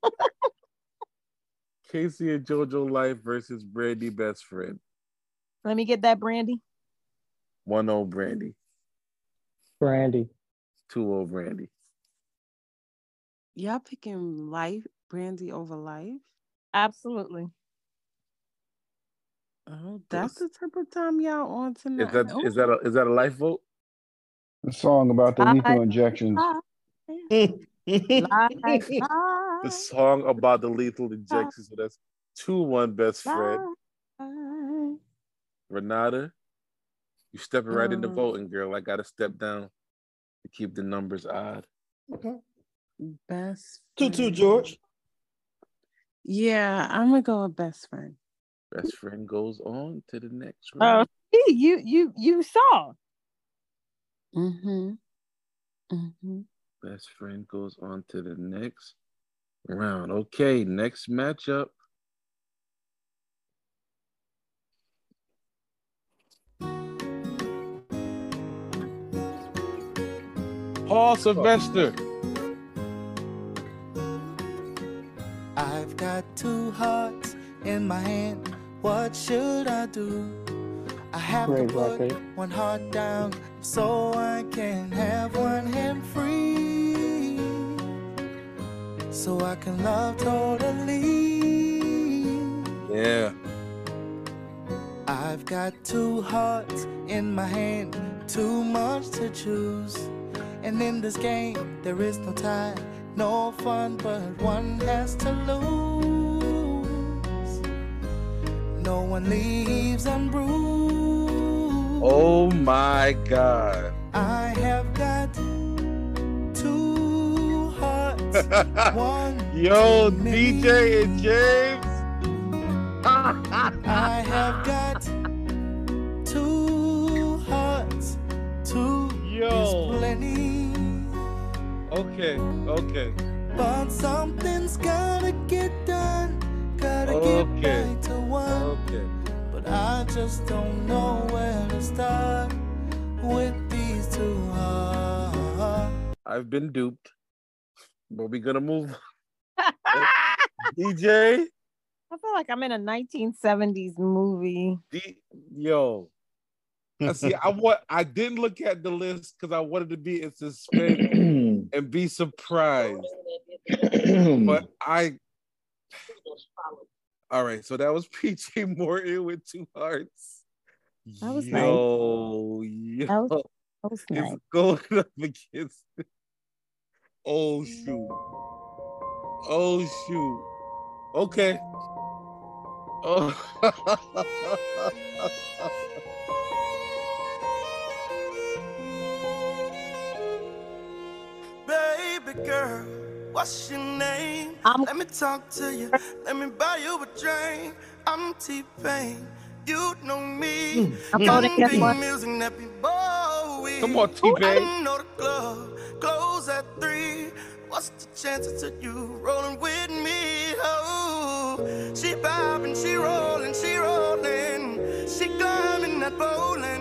K-Ci and JoJo life versus Brandy best friend. let me get that brandy. One old Brandy, Brandy. two old Brandy. Y'all picking life, Brandy over life? Absolutely. Oh, that's the type of time y'all on tonight. Is that is that a is that a life vote? The song about the lethal injections. The song about the lethal injections. So that's two one best friend. Renata, you stepping right into Um, voting, girl. I gotta step down to keep the numbers odd. Okay. Best Two two. George. Yeah, I'm gonna go with best friend. Best friend goes on to the next Oh, round. see, you you you saw. Mm-hmm. Mm-hmm. Best friend goes on to the next round. Okay, next matchup. Paul Sylvester. I've got two hearts in my hand. What should I do? I have Great to put record. one heart down so I can have one hand free. So I can love totally. Yeah. I've got two hearts in my hand, too much to choose. And in this game, there is no tie, no fun, but one has to lose. No one leaves unbruised. Oh my God. I have got two hearts. one Yo. DJ and James. I have got Okay, okay. But something's gotta get done, gotta Okay. get right to one. Okay. But I just don't know where to start with these two hearts. I've been duped. But we're gonna move. DJ. I feel like I'm in a 1970s movie. D- Yo. I see. I want. I didn't look at the list because I wanted to be in suspense and be surprised. but I. All right. So that was PJ Morton with two hearts. That was nice. yo, yo. That was, that was It's going up against. Oh shoot. Oh shoot. Okay. Oh. Baby girl, what's your name? I'm- Let me talk to you. Let me buy you a drink. I'm T-Pain. You know me. Hmm, I'm voting yes, Big what? music, nappy boy. Come on, T-Pain. I know the club close at three. What's the chances of you rolling with me? Oh, she vibing, she rolling, she rolling. She climbing that bowling,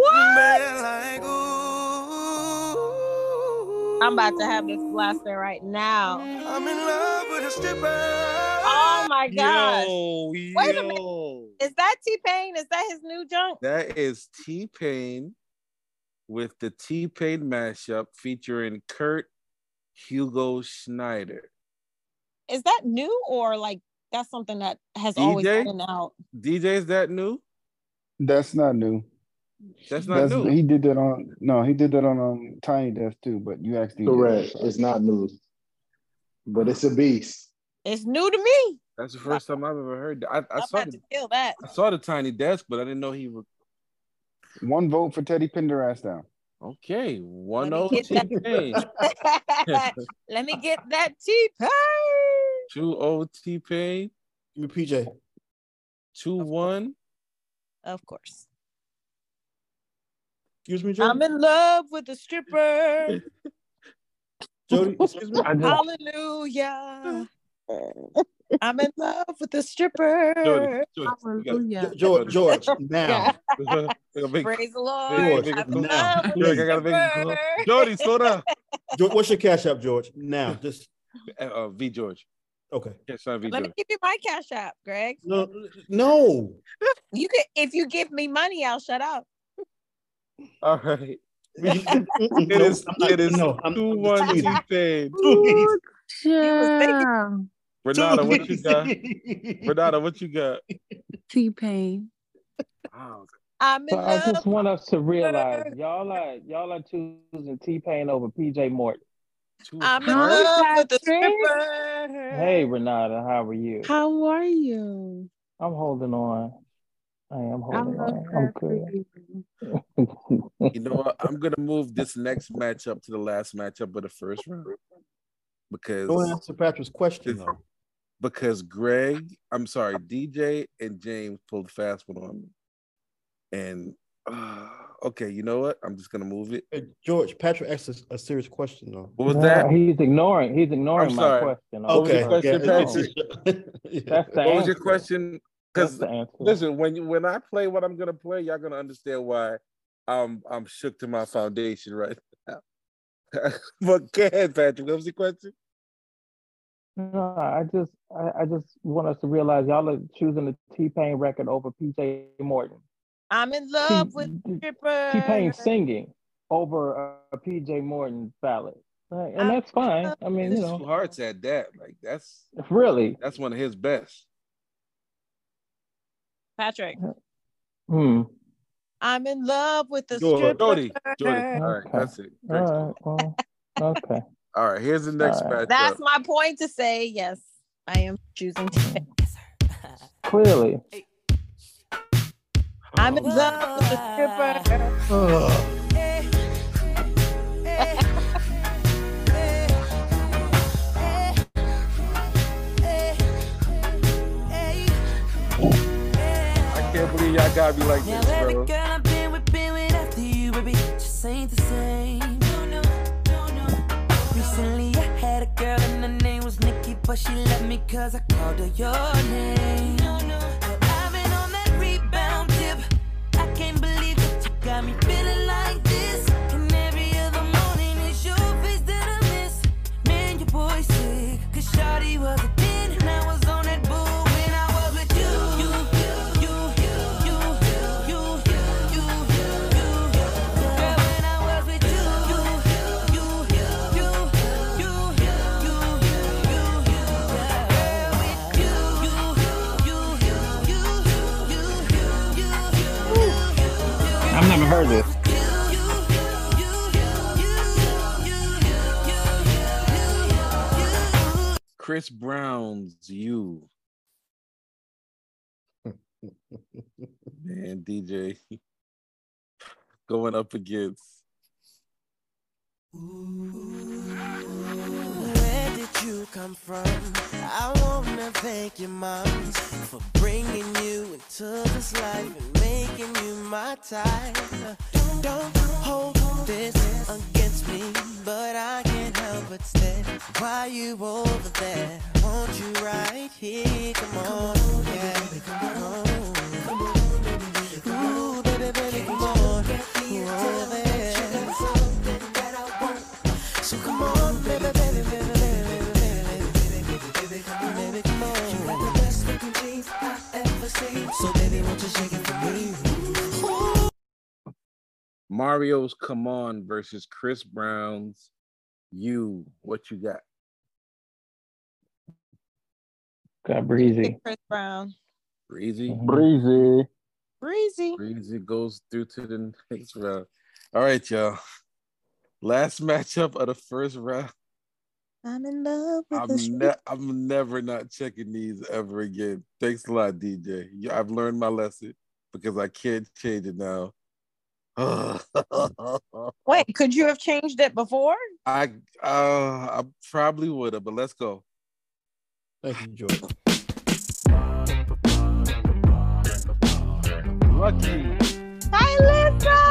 What? Bed like, ooh. I'm about to have this blasting right now. I'm in love with a stripper. Oh my gosh. Yo, Wait a minute. Is that T Pain? Is that his new junk? That is T Pain with the T Pain mashup featuring Kurt Hugo Schneider. Is that new or like that's something that has always been out? DJ, is that new? That's not new. That's not That's new. he did that on no, he did that on um Tiny Desk too, but you actually Correct. It's not new, but it's a beast. It's new to me. That's the first time I've ever heard that. I, I I'm saw about the, to feel that. I saw the tiny desk, but I didn't know he was One vote for Teddy Pendergrass down. okay. One me O get T that. Pain. Let me get that T Pain. Two O T Pain. Give me PJ. Two one. Of course. Excuse me, Jody. I'm in love with the stripper. Jody, excuse me. I just, Hallelujah. I'm in love with the stripper. Jody, Jody, gotta- Hallelujah. George, George, now. I gotta make- Praise the Lord. George, make it I'm cool. in love with George, I gotta make it Jody, slow down. George, what's your cash app, George? Now, just Uh, uh, v George. okay. Yes, son, V Let me George. give you my cash app, Greg. No, no. You can if you give me money, I'll shut up. All right. it It is. It is no, I'm, two I'm one T. Pain. Ooh, was thinking- child. Renata, what you got? Renata, what you got? T Pain. Wow. I'm in so I just want us to realize y'all are y'all are choosing T Pain over PJ Morton. I'm in love with the stripper. Hey Renata, how are you? How are you? I'm holding on. I am I holding love on. I'm you. good. You know what? I'm gonna move this next matchup to the last matchup of the first round because Don't answer Patrick's question though. because Greg, I'm sorry, DJ and James pulled a fast one on me, and uh, okay, you know what? I'm just gonna move it. Hey, George, Patrick asked a, a serious question though. What was No, that? He's ignoring. He's ignoring I'm my sorry. question. What was Okay, your question, yeah, Patrick? yeah. That's the What was your question? That's Because the answer. listen, when when I play what I'm gonna play, y'all gonna understand why I'm I'm shook to my foundation right now. but go ahead, Patrick. What was your question? No, I just I, I just want us to realize y'all are choosing the T Pain record over PJ Morton. I'm in love with the. T Pain singing over a, a PJ Morton ballad. Right, and that's fine. I mean, you Two know, hearts at that. Like that's really. that's one of his best. Patrick. Hmm. I'm in love with the Jody, stripper. Jody, Jody. All right, Okay. that's it. All right. Well, okay. All right, here's the next All right. matchup. That's my point to say yes. I am choosing to. Clearly. I'm in love with the stripper. I y'all got me like Now this, every bro. girl I've been with, been with after you, baby, just ain't the same. No, no, no, no. Recently I had a girl and her name was Nikki, but she left me cause I called her your name. No, no. But I've been on that rebound tip. I can't believe that you got me feeling like this. And every other morning it's your face that I miss. Man, your boy sick. Cause Shawty was a Chris Brown's "You." Man, DJ. going up against Where did you come from? I wanna thank your mom for bringing you into this life and making you my type. Don't hold this against but I can't help but stare. Why you over there? Won't you right here? Come on, yeah. Baby, baby, baby, baby, baby, baby, baby, baby. So baby, won't you shake it for me? Mario's Come On versus Chris Brown's You. What you got? Got breezy. Chris Brown. Breezy. Mm-hmm. Breezy. Breezy. Breezy goes through to the next round. All right, y'all. Last matchup of the first round. I'm in love with I'm, street. ne- I'm never not checking these ever again. Thanks a lot, DJ. I've learned my lesson because I can't change it now. Wait, could you have changed it before? I uh I probably would have, but let's go. Thank you, Jordan. Lucky. Hi, Lisa.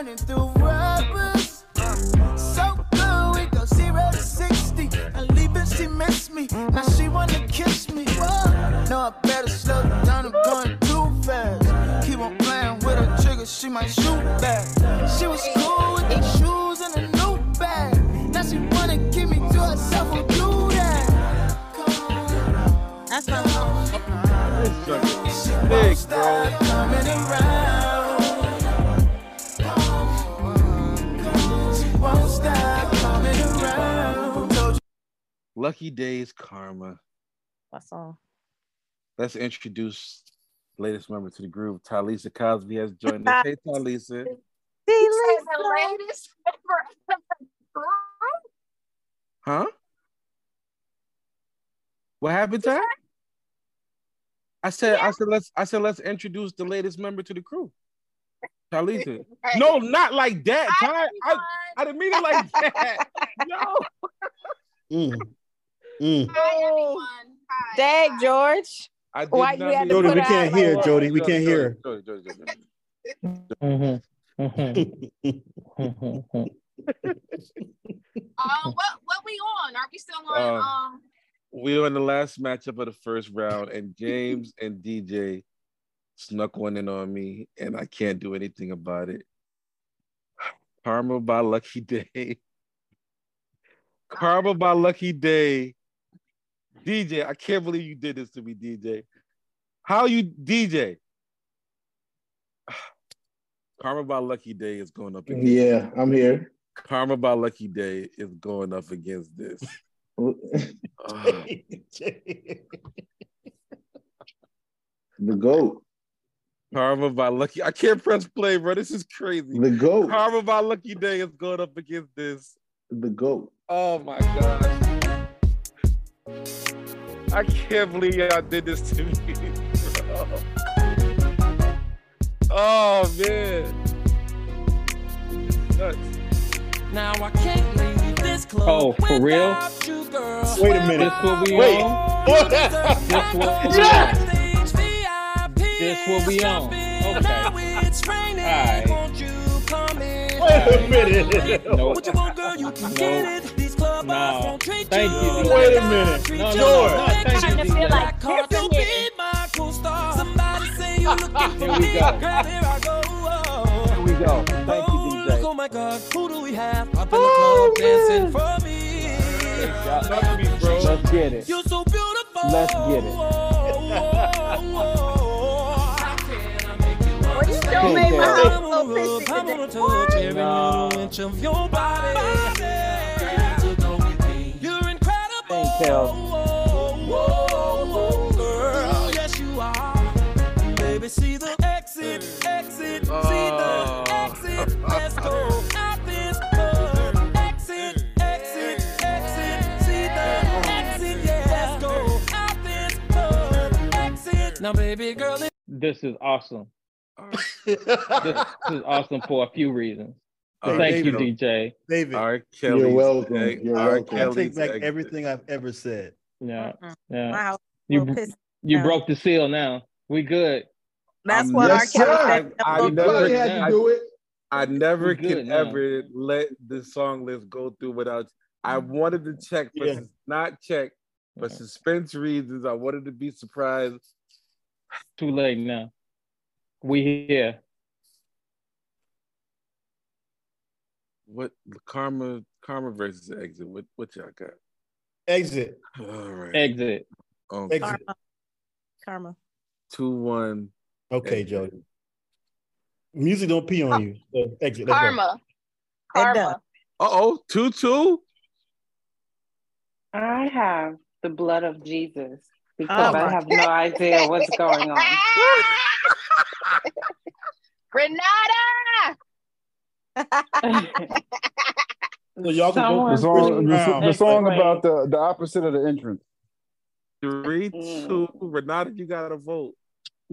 Burning through rubbers. So good, we go zero to sixty. I leave it, she miss me. Now she wanna kiss me. Whoa. No, I better slow down. I'm going too fast. Keep on playing with her trigger, she might shoot back. She was cool with the shoes and a new bag. Now she wanna keep me to herself. Who do that? That's my mom. Big, won't stop coming around. She won't stop coming around. Told you Lucky Daye's Karma. That's all. Let's introduce the latest member to the group. Talisa Cosby has joined us. Hey, Talisa. The latest member of the group. Huh? What happened, Ty? I said, I said, let's, I said, let's introduce the latest member to the crew. Talisa. No, not like that, Ty. I, I didn't mean it like that. No. Mm. Mm. Dag, George. I did Why not you had mean- to Jody, we out can't like hear, that? Jody. We can't hear. Jody, Jody, Jody, Jody. Um, what what we on? Are we still on? Um, Um, we on the last matchup of the first round, and James and DJ snuck one in on me, and I can't do anything about it. Karma by Lucky Daye. Karma by Lucky Daye. DJ, I can't believe you did this to me, DJ. How you DJ? Karma by Lucky Daye is going up against Yeah, I'm here. Karma by Lucky Daye is going up against this. Ah. The goat. Karma by Lucky. I can't press play, bro. This is crazy. The goat. Karma by Lucky Daye is going up against this. The goat. Oh my gosh. I can't believe y'all did this to me. bro. Oh man. Nuts. Now I can't leave this club. Oh, for real? You, girl. Wait a minute. This what we Wait. on? What? This what we Yeah. This what we on. Okay. Alright. Wait a minute. No. no. no. Thank you. Wait a minute. No, no, no. Thank you. Feel like Here we go. Here we go. Thank you, DJ. Oh my God, who do we have up in the oh, club dancing for me? Let's get it. Let's get it. Well, you still made my house so pissy I today. wanna touch every little inch of your body. To go with me. You're incredible. Thank Kel. Girl, yes you are. Baby, see the exit, exit, see the exit. Let's go out this door. Exit, exit, exit, see the exit. Yeah, let's go out this door. Exit. Now, baby girl, This is awesome. This, this is awesome for a few reasons. Hey, Thank you, DJ. David. R. You're welcome. egg- You're R. welcome. I take back exit. everything I've ever said. Yeah, Mm-mm. yeah. Wow. You Little you now. broke the seal now. We good. That's I'm what R. Kelly sir. said. I Look, never- Everybody had to I- do it. I never We can now. ever let the song list go through without. I mm-hmm. wanted to check, but Yeah. not check, but Yeah. suspense reasons. I wanted to be surprised. Too late now. We here. What karma? Karma versus exit. What? What y'all got? Exit. All right. Exit. Okay. Exit. Karma. Karma. Two one. Okay, exit. Jody. Music don't pee on you. So exit. Karma. It. Karma. Uh oh. Two two. I have the blood of Jesus because Oh I have no idea what's going on. Renata. So y'all can The vote Someone for song, the, the song Explain. about the, the opposite of the entrance. Three Mm. two. Renata, you gotta vote.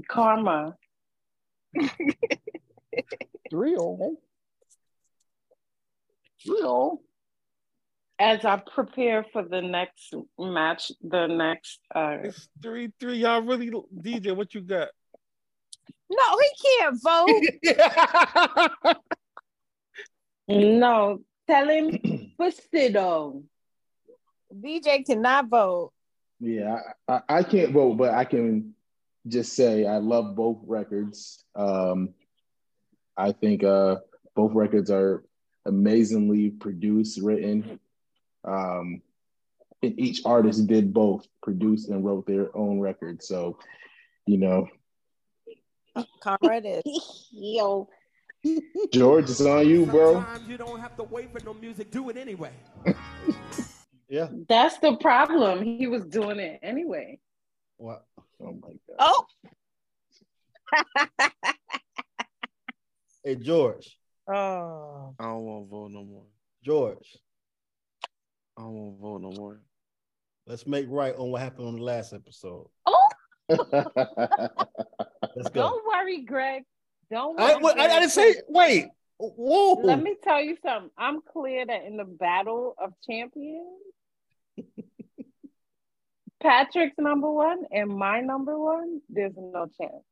Karma. Three oh. Three oh. As I prepare for the next match, the next uh It's three three. Y'all really DJ. What you got? No, he can't vote. no, tell him Fastido. DJ cannot vote. Yeah, I, I, I can't vote, but I can just say I love both records. Um, I think uh, both records are amazingly produced, written. Um, and each artist did both, produced and wrote their own record. So, you know, Karma it is. Yo. George, it's on you, bro. Sometimes you don't have to wait for no music. Do it anyway. Yeah. That's the problem. He was doing it anyway. What? Oh my god. Oh, Hey George. oh. I don't want to vote no more. George. I don't want to vote no more. Let's make right on what happened on the last episode. Oh, Let's go. don't worry, Greg. Don't worry. I, what- I, I didn't say. Wait. Whoa. Let me tell you something. I'm clear that in the battle of champions, Patrick's number one and my number one, there's no chance.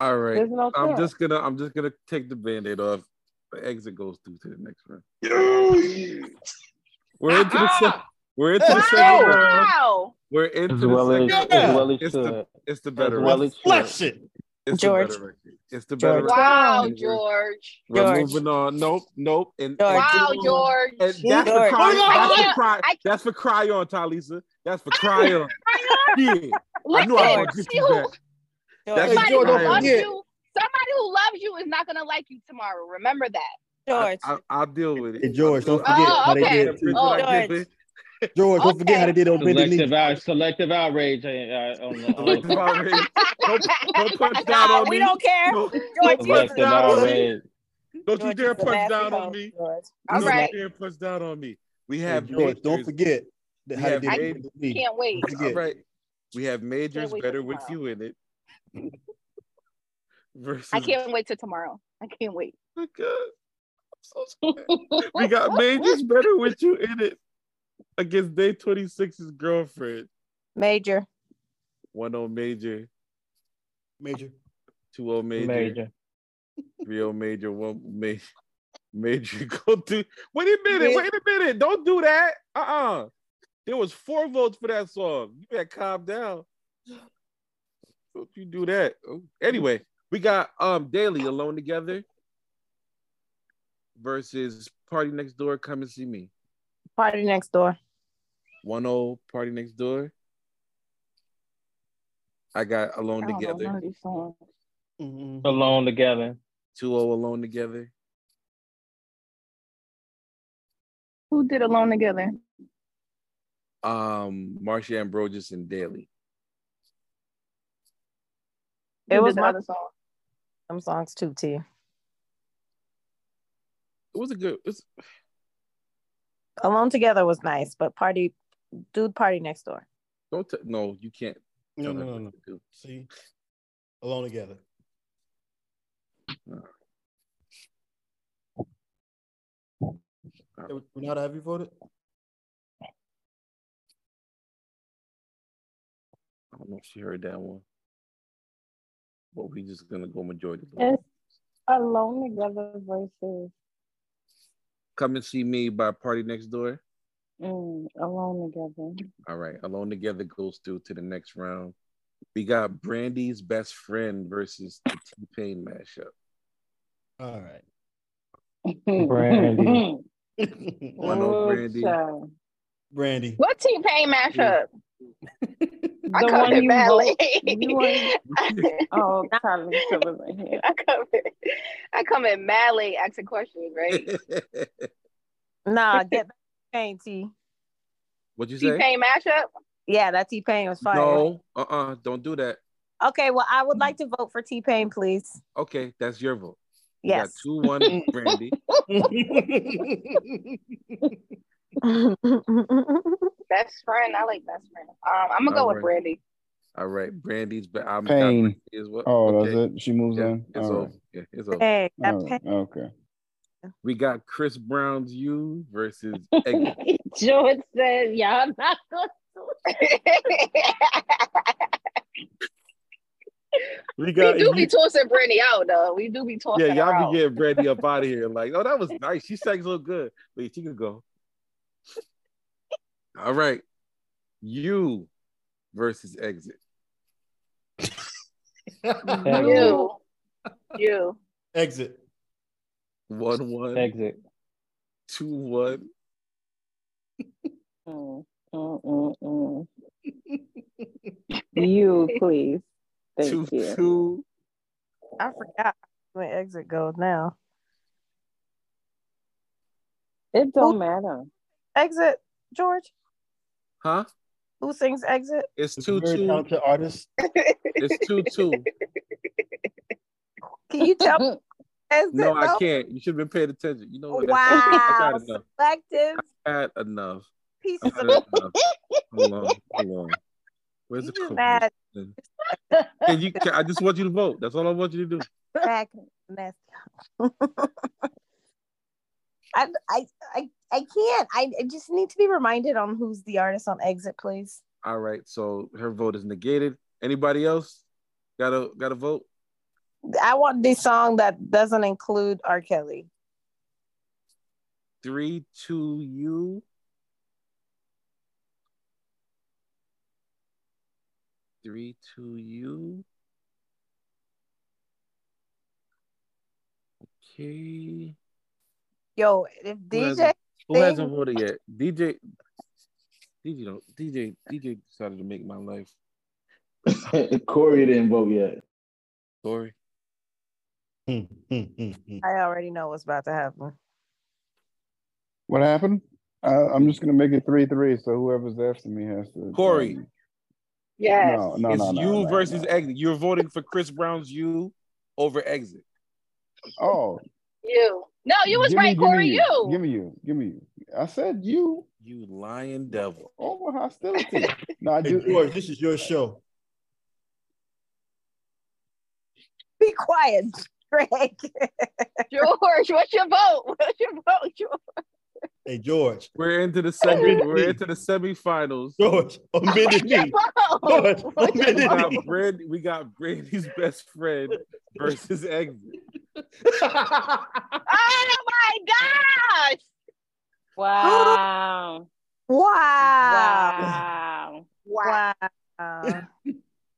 All right. There's no I'm chance. just gonna I'm just gonna take the band-aid off. The exit goes through to the next round. We're into the ah, se- we're into the Let's second round. Wow. We're into As the well as, second Yeah. as well as It's should. the it's the better As well record. as should. Flex it. It's George. the better record. It's the better George. record. Wow, And George. We're George. moving on. Nope, nope. And, George. and- Wow, George. and that's for cry. Oh, on, That's for cry. That's for cry on, Talisa. That's for cry on. Yeah. I knew I was gonna get you who, back. That's somebody George, who loves you, somebody who loves you is not gonna like you tomorrow. Remember that. George. I, I, will deal with it. Hey George, don't forget Oh, how they did. Bridget, too. I George. give it. George, don't forget how they did on Bended Knee. Selective, out, selective outrage. Uh, on the, on Selective outrage. Don't, don't punch down No, on we don't care. Don't, George, don't you punch selective down on me. outrage. Don't you dare punch down on me. George. All Don't right. you dare punch down on me. We Hey, have George, don't forget that We how they have did on made- Can't wait. Don't All forget. right. We have majors wait better with you in it. Versus I can't wait till tomorrow. I can't wait. Oh God. I'm so we got majors better with you in it against Day 26's girlfriend. Major. 1 0 major, Major. 2 0 major, Major. 3 0 major, 1 major. Major go to wait a minute, wait a minute. Don't do that. Uh-uh. There was four votes for that song. You better calm down. Don't you do that. Oh, Anyway, we got um Daley Alone Together versus PARTYNEXTDOOR, Come and See Me. PARTYNEXTDOOR. 1 0 PARTYNEXTDOOR. I got Alone I don't know Together. none of these songs. Mhm. Alone together. 2 0 Alone Together. Who did Alone Together? Um, Marsha Ambrosius and Daley. It Who was did my other song. Some songs too, T. It was a good. It's, Alone Together was nice, but party, dude, PARTYNEXTDOOR. don't t- no, you can't. No, tell no, no, no. See, alone together. Hey, Renata, have you voted? I don't know if she heard that one. But we just gonna go majority. vote. It's alone together versus Come and see me by PARTYNEXTDOOR. mm, alone together. All right, Alone Together goes through to the next round. We got Brandy's best friend versus the T-Pain mashup. All right. Brandy. One oh Brandy. Brandy. What T-Pain mashup? I The come one in you badly. vote- you Oh, Tyler Silver's in here. I come in, I come in madly asking questions, right? Nah, get that Pain T. What'd you say? T? Pain mashup. Yeah, that T-Pain was fire. No, uh uh-uh, uh, do not do that. Okay, well, I would like to vote for T-Pain, please. Okay, that's your vote. You Yes. got two one Brandy. Best friend. I like best friend. Um, I'm gonna go All with. Brandy. All right, Brandy's but I'm Pain. Is what? Oh, okay. that's it. She moves Yeah, in. It's All over. right. Yeah, it's over. Hey, that All right. Pain. Okay. We got Chris Brown's you versus George said, "Y'all not going We We got do be tossing Brandy out though. We do be tossing yeah, y'all out. be getting Brandy up out of here. Like, oh, that was nice. She sang so good. Wait, she can go. All right, you versus Exit. You, you. Exit. One one. Exit. Two one. Mm, mm, mm, mm. you, please. Thank two you. two. I forgot when exit goes now. It don't matter. Exit, George. Huh? Who sings exit? It's It's two two. talented artist. It's two two. Can you tell me? Exit, No, I can't. You should have been paying attention. You know what? Wow, I've had enough. selective I've had enough. pieces I've had of enough. Hold on, hold on. Where's the You code? mad. Can you? Can, I just want you to vote. That's all I want you to do. back mess. I, I I I can't. I, I just need to be reminded on who's the artist on exit, please. All right. So her vote is negated. Anybody else got a got a vote? I want the song that doesn't include R. Kelly. Three two you. Three two you. Okay. Yo, if Who DJ hasn't, who hasn't voted yet? DJ. DJ don't. DJ. DJ decided to make my life. Corey didn't vote yet. Corey. I already know what's about to happen. What happened? Uh, I'm just gonna make it three three. So whoever's after me has to. Corey. um, Yes. No, no, it's no, no. you no, versus no. exit. You're voting for Chris Brown's you over exit. Oh, You. No, you was give right, give me Corey. you. You. Give me you. Give me you. I said you. You lying devil. Over hostility. No, I Hey. George, this is your show. Be quiet, Greg. George, what's your vote? What's your vote, George? Hey, George. We're into the semi. we're into the semifinals. George, on bended knee. George, on We bended got, knee. We got Brandy's best friend versus exit. Oh my gosh! Wow. Wow. Wow. Wow.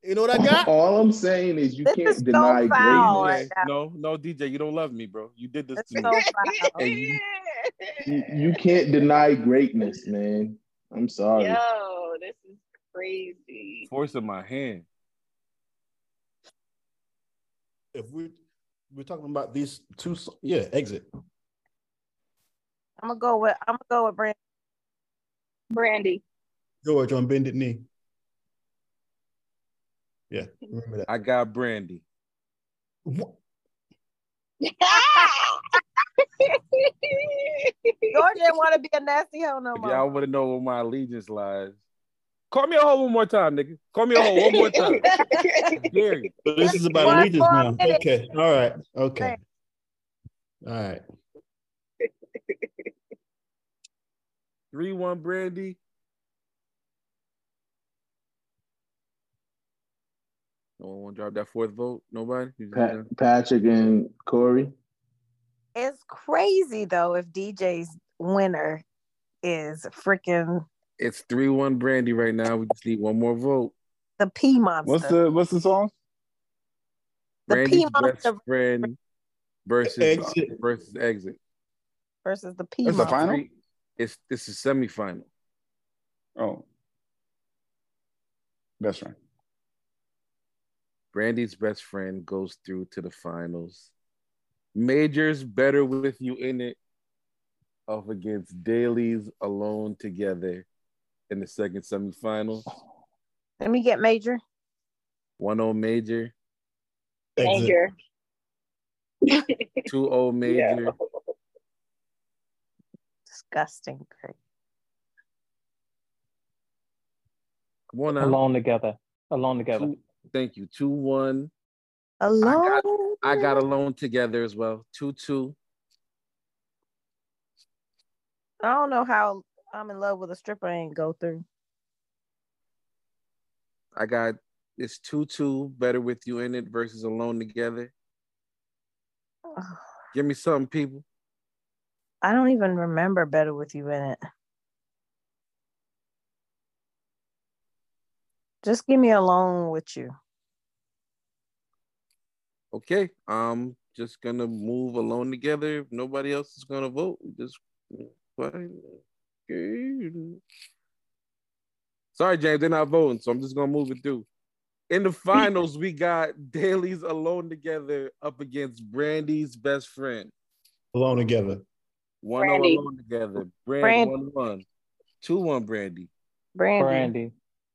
You know what I got? All I'm saying is you This can't is deny foul greatness. right. No, no, DJ, you don't love me, bro. You did this That's to so me. foul. And you, you, you can't deny greatness, man. I'm sorry. Yo, this is crazy. Force of my hand. If we we're talking about these two, yeah, exit. I'm gonna go with I'm gonna go with Brand. Brandy. George on bended knee. Yeah, remember that. I got Brandy. George didn't want to be a nasty hoe no more. y'all want to know where my allegiance lies, call me a hoe one more time, nigga. Call me a hoe one more time. Gary. So this is about One allegiance now. minute. Okay. All right. Okay. All right. Three one Brandy. No one want to drop that fourth vote. Nobody. Pat, Patrick and Corey. It's crazy though if DJ's winner is freaking It's three one Brandy right now. We just need one more vote. the P monster. What's the what's the song? The Brandy's P best friend versus uh, Exit. versus exit. versus the P It's the monster. final? Three- It's this is semifinal. Oh. Best friend. Brandy's best friend goes through to the finals. Majors better with you in it off against Daley's alone together in the second semifinal. Let me get major. 1 0 major, Major. 2 0 major. Disgusting. Greg. Come on oh now. Alone together. Alone together. Two- thank you. 2 1. Alone. I got alone together as well. 2 2. I don't know how I'm in love with a stripper I ain't go through. I got it's 2 2 better with you in it versus alone together. Give me something, people. I don't even remember better with you in it. Just give me alone with you. Okay, I'm just gonna move alone together. If nobody else is gonna vote, just fine. Okay. Sorry, James, they're not voting, so I'm just gonna move it through. In the finals, we got Daley's alone together up against Brandy's best friend. Alone together. One Brandy. alone together. Brandy Brandy. one one. Two one Brandy. Brandy. Brandy.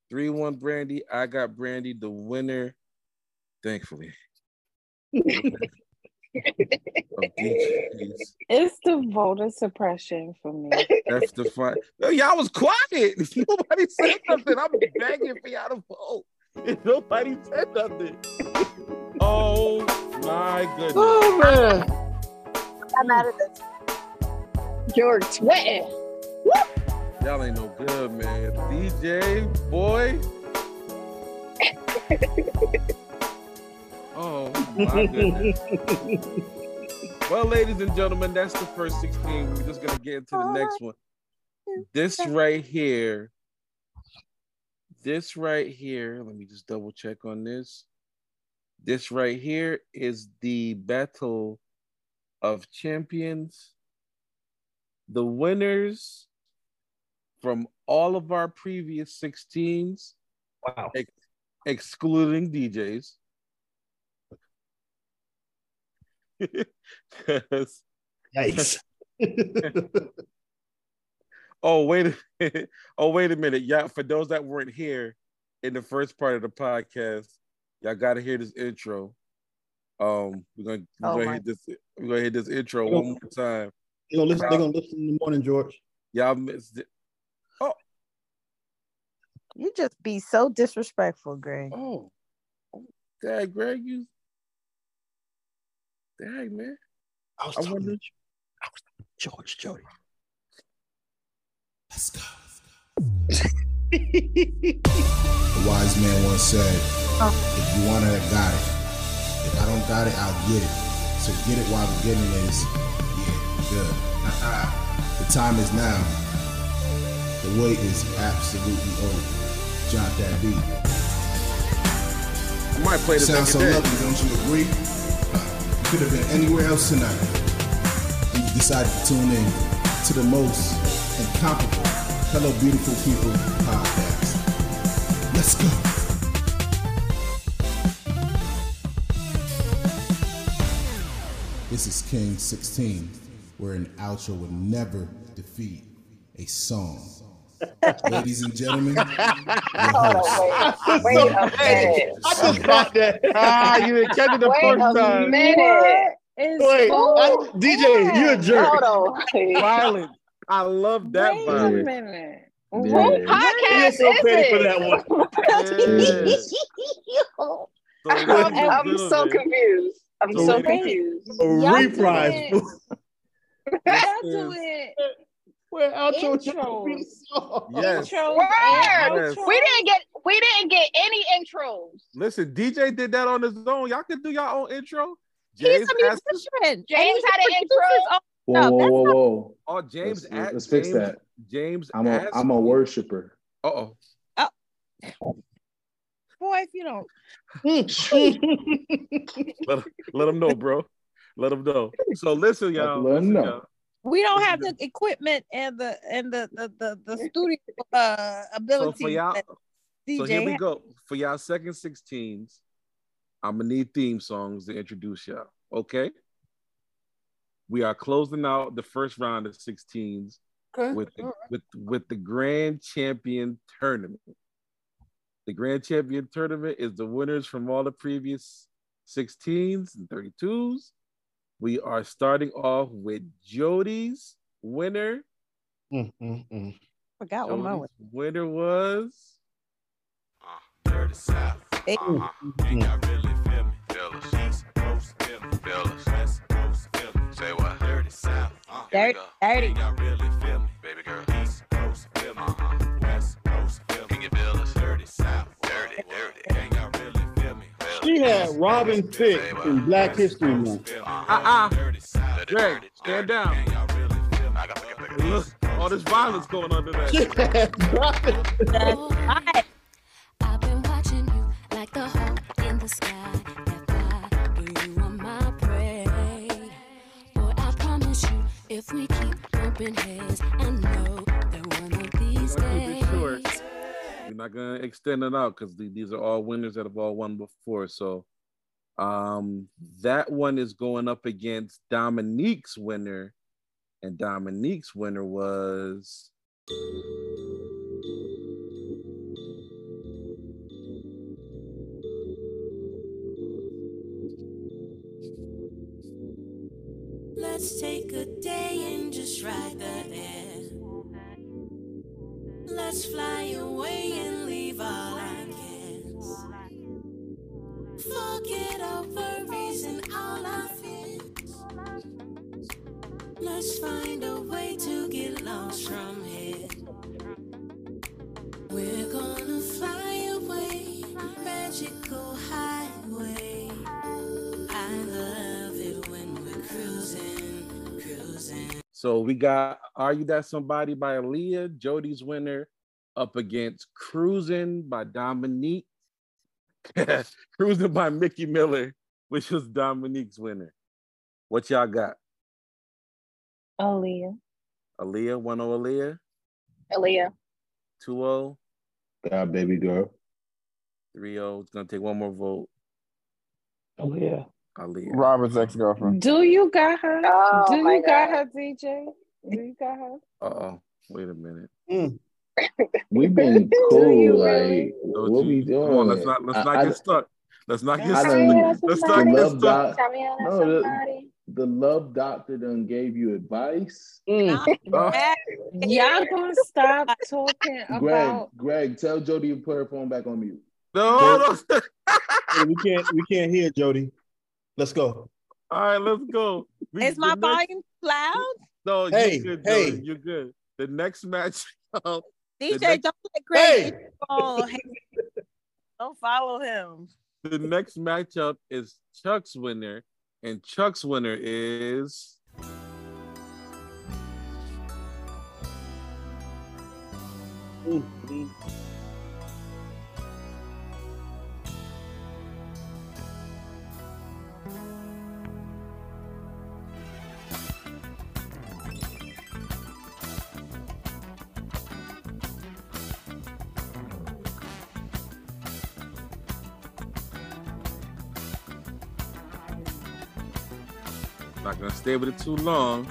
Three one Brandy. I got Brandy the winner. Thankfully. of DJs. It's the voter suppression for me. That's the fun. Yo, y'all was quiet. Nobody said nothing. I'm begging for y'all to vote. And nobody said nothing. Oh my goodness. Oh man. I'm out of this. George sweating. Y'all ain't no good, man. DJ, boy. Oh my goodness. Well, ladies and gentlemen, that's the first 16. We're just gonna get into the next one. This right here, this right here, let me just double check on this. This right here is the battle of champions. The winners from all of our previous 16s, Wow. ex- excluding DJs. 'Cause- Yikes. oh wait a minute. oh wait a minute yeah for those that weren't here in the first part of the podcast y'all gotta hear this intro um we're gonna we're Oh gonna my- hit this we're gonna hit this intro Oh. one more time They're gonna listen, they're gonna listen in the morning, George. y'all missed it Oh. You just be so disrespectful, Greg. oh dad greg you dang man I was I talking wonder- to I was talking to George Jody. Let's go. A wise man once said, oh. if you want it, I got it. If I don't got it, I'll get it. So get it while the getting is, yeah, good. Uh-uh. the time is now. The wait is absolutely over. Jot that beat. i might play this Sounds so every day. lovely, don't you agree? Could have been anywhere else tonight. And you decided to tune in to the most incomparable Hello Beautiful People podcast. Let's go. This is King 16, where an outro would never defeat a song. Ladies and gentlemen, Hold on, wait, wait a minute. I just caught that. Ah, you didn't catch it the Wait first a time. minute. Wait, I- DJ, you a jerk. Violent. I love that Wait a minute. Who Yeah. podcast You're so is petty for that one. So, I'm, I'm so gentlemen, confused. I'm So so confused. A reprise. doing- this Y'all is- doing Where outro intros. Yes. Intros Yes. outros. We didn't get we didn't get any intros. Listen, DJ did that on his own. Y'all can do your own intro. He's James a asked, musician. James had an intro. Whoa, whoa, whoa, whoa. oh James Let's, asked, let's fix James, that. James I'm a asked I'm a worshiper. Uh oh. Boy, if you don't. Let, let him know, bro. Let him know. So listen, y'all. Let 'em listen, know. y'all. We don't have the equipment and the and the the the, the studio uh So ability. for y'all, so here we go. For y'all second 16s, I'm gonna need theme songs to introduce y'all. Okay. We are closing out the first round of 16s Okay. with the, with with the grand champion tournament. The grand champion tournament is the winners from all the previous 16s and 32s. We are starting off with Jody's winner. Mm, mm, mm. Forgot what mine was. Jody's winner was Hey. Say what? Dirty South. Uh, Dirty, dirty. Can y'all really She had Robin Thicke in Black History Month. uh-uh. Greg, stand down. I got to get Look, all this violence going on today. She had Robin Right. I've been watching you like the hawk in the sky. That fly, but you are my prey. Boy, I promise you, if we keep bumping heads, I know that one of these We're gonna keep it short. days. Not gonna extend it out because these are all winners that have all won before. So um that one is going up against Dominique's winner, and Dominique's winner was Let's take a day and just ride the air. Let's fly away and leave all our cares. Forget our worries and all our fears. Let's find a way to get lost from here. We're gonna fly away, magical so we got Are You That Somebody by Aaliyah, Jody's winner, up against Cruising by Dominique. Cruising by Mickey Miller, which was Dominique's winner. What y'all got? Aaliyah. Aaliyah, 1 0 Aaliyah, Aaliyah. 2 0, God, baby girl. 3 0. It's going to take one more vote. Aaliyah. Aaliyah. Robert's ex girlfriend. Do you got her? Oh, Do my you got God. her, DJ? Do you got her? Uh oh. Wait a minute. Mm. We've been you cool. really? Like, Don't what you- we doing? Come on, let's not let's I- not I- get stuck. Let's not get stuck. Let's the not get love stuck. doc, Tell no, the, the love doctor done gave you advice. Mm. Uh, Y'all gonna stop talking Greg, about Greg, tell Jody to put her phone back on mute. no, no. Hey, we can't we can't hear Jody. Let's go. All right, let's go. We- Is my the next- volume loud? No, Hey, you're good, hey. Jody. You're good. The next match. The DJ, next- don't let Greg Hey, follow him. Don't follow him. the next matchup is Chuck's winner, and Chuck's winner is gonna stay with it too long.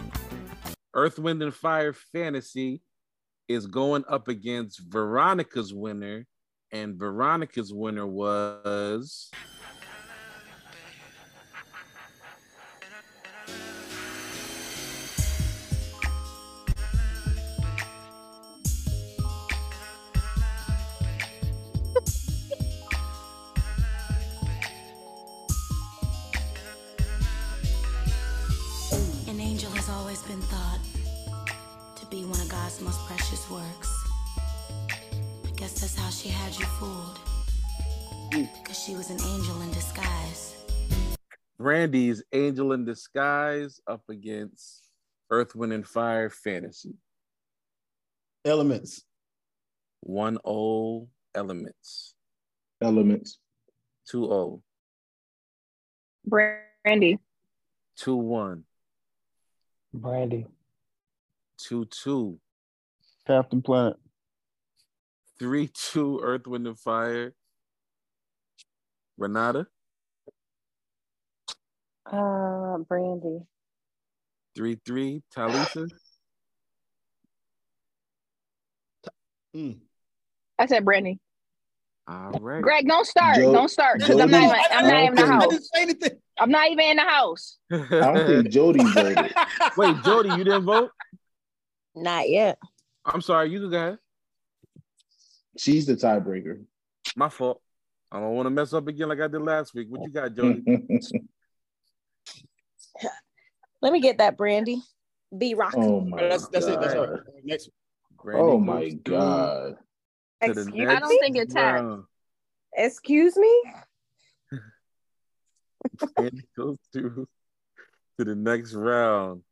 Earth, Wind, and Fire Fantasy is going up against Veronica's winner, and Veronica's winner was been thought to be one of God's most precious works. I guess that's how she had you fooled. Hmm. Because she was an angel in disguise. Brandy's Angel in Disguise up against Earth, Wind, and Fire Fantasy. Elements. 1 0 Elements. Elements. 2 0. Brandy. 2 1. Brandy. 2 2. Captain Planet. 3 2 Earth, Wind, and Fire. Renata. Uh, Brandy. 3 3. Talisa. I said Brandy. All right. Greg, don't start. Joe- don't start because I'm not even. I'm not even in the I house. didn't say anything. I'm not even in the house. I don't think Jody voted. Wait, Jody, you didn't vote? Not yet. I'm sorry. You can go ahead. She's the tiebreaker. My fault. I don't want to mess up again like I did last week. What you got, Jody? Let me get that brandy. B rock. Oh my That's that's it. That's all God. right. Next. Oh my goes to- God. To the Excuse- I don't think it's tagged. round. Excuse me? Brandy goes to, to the next round.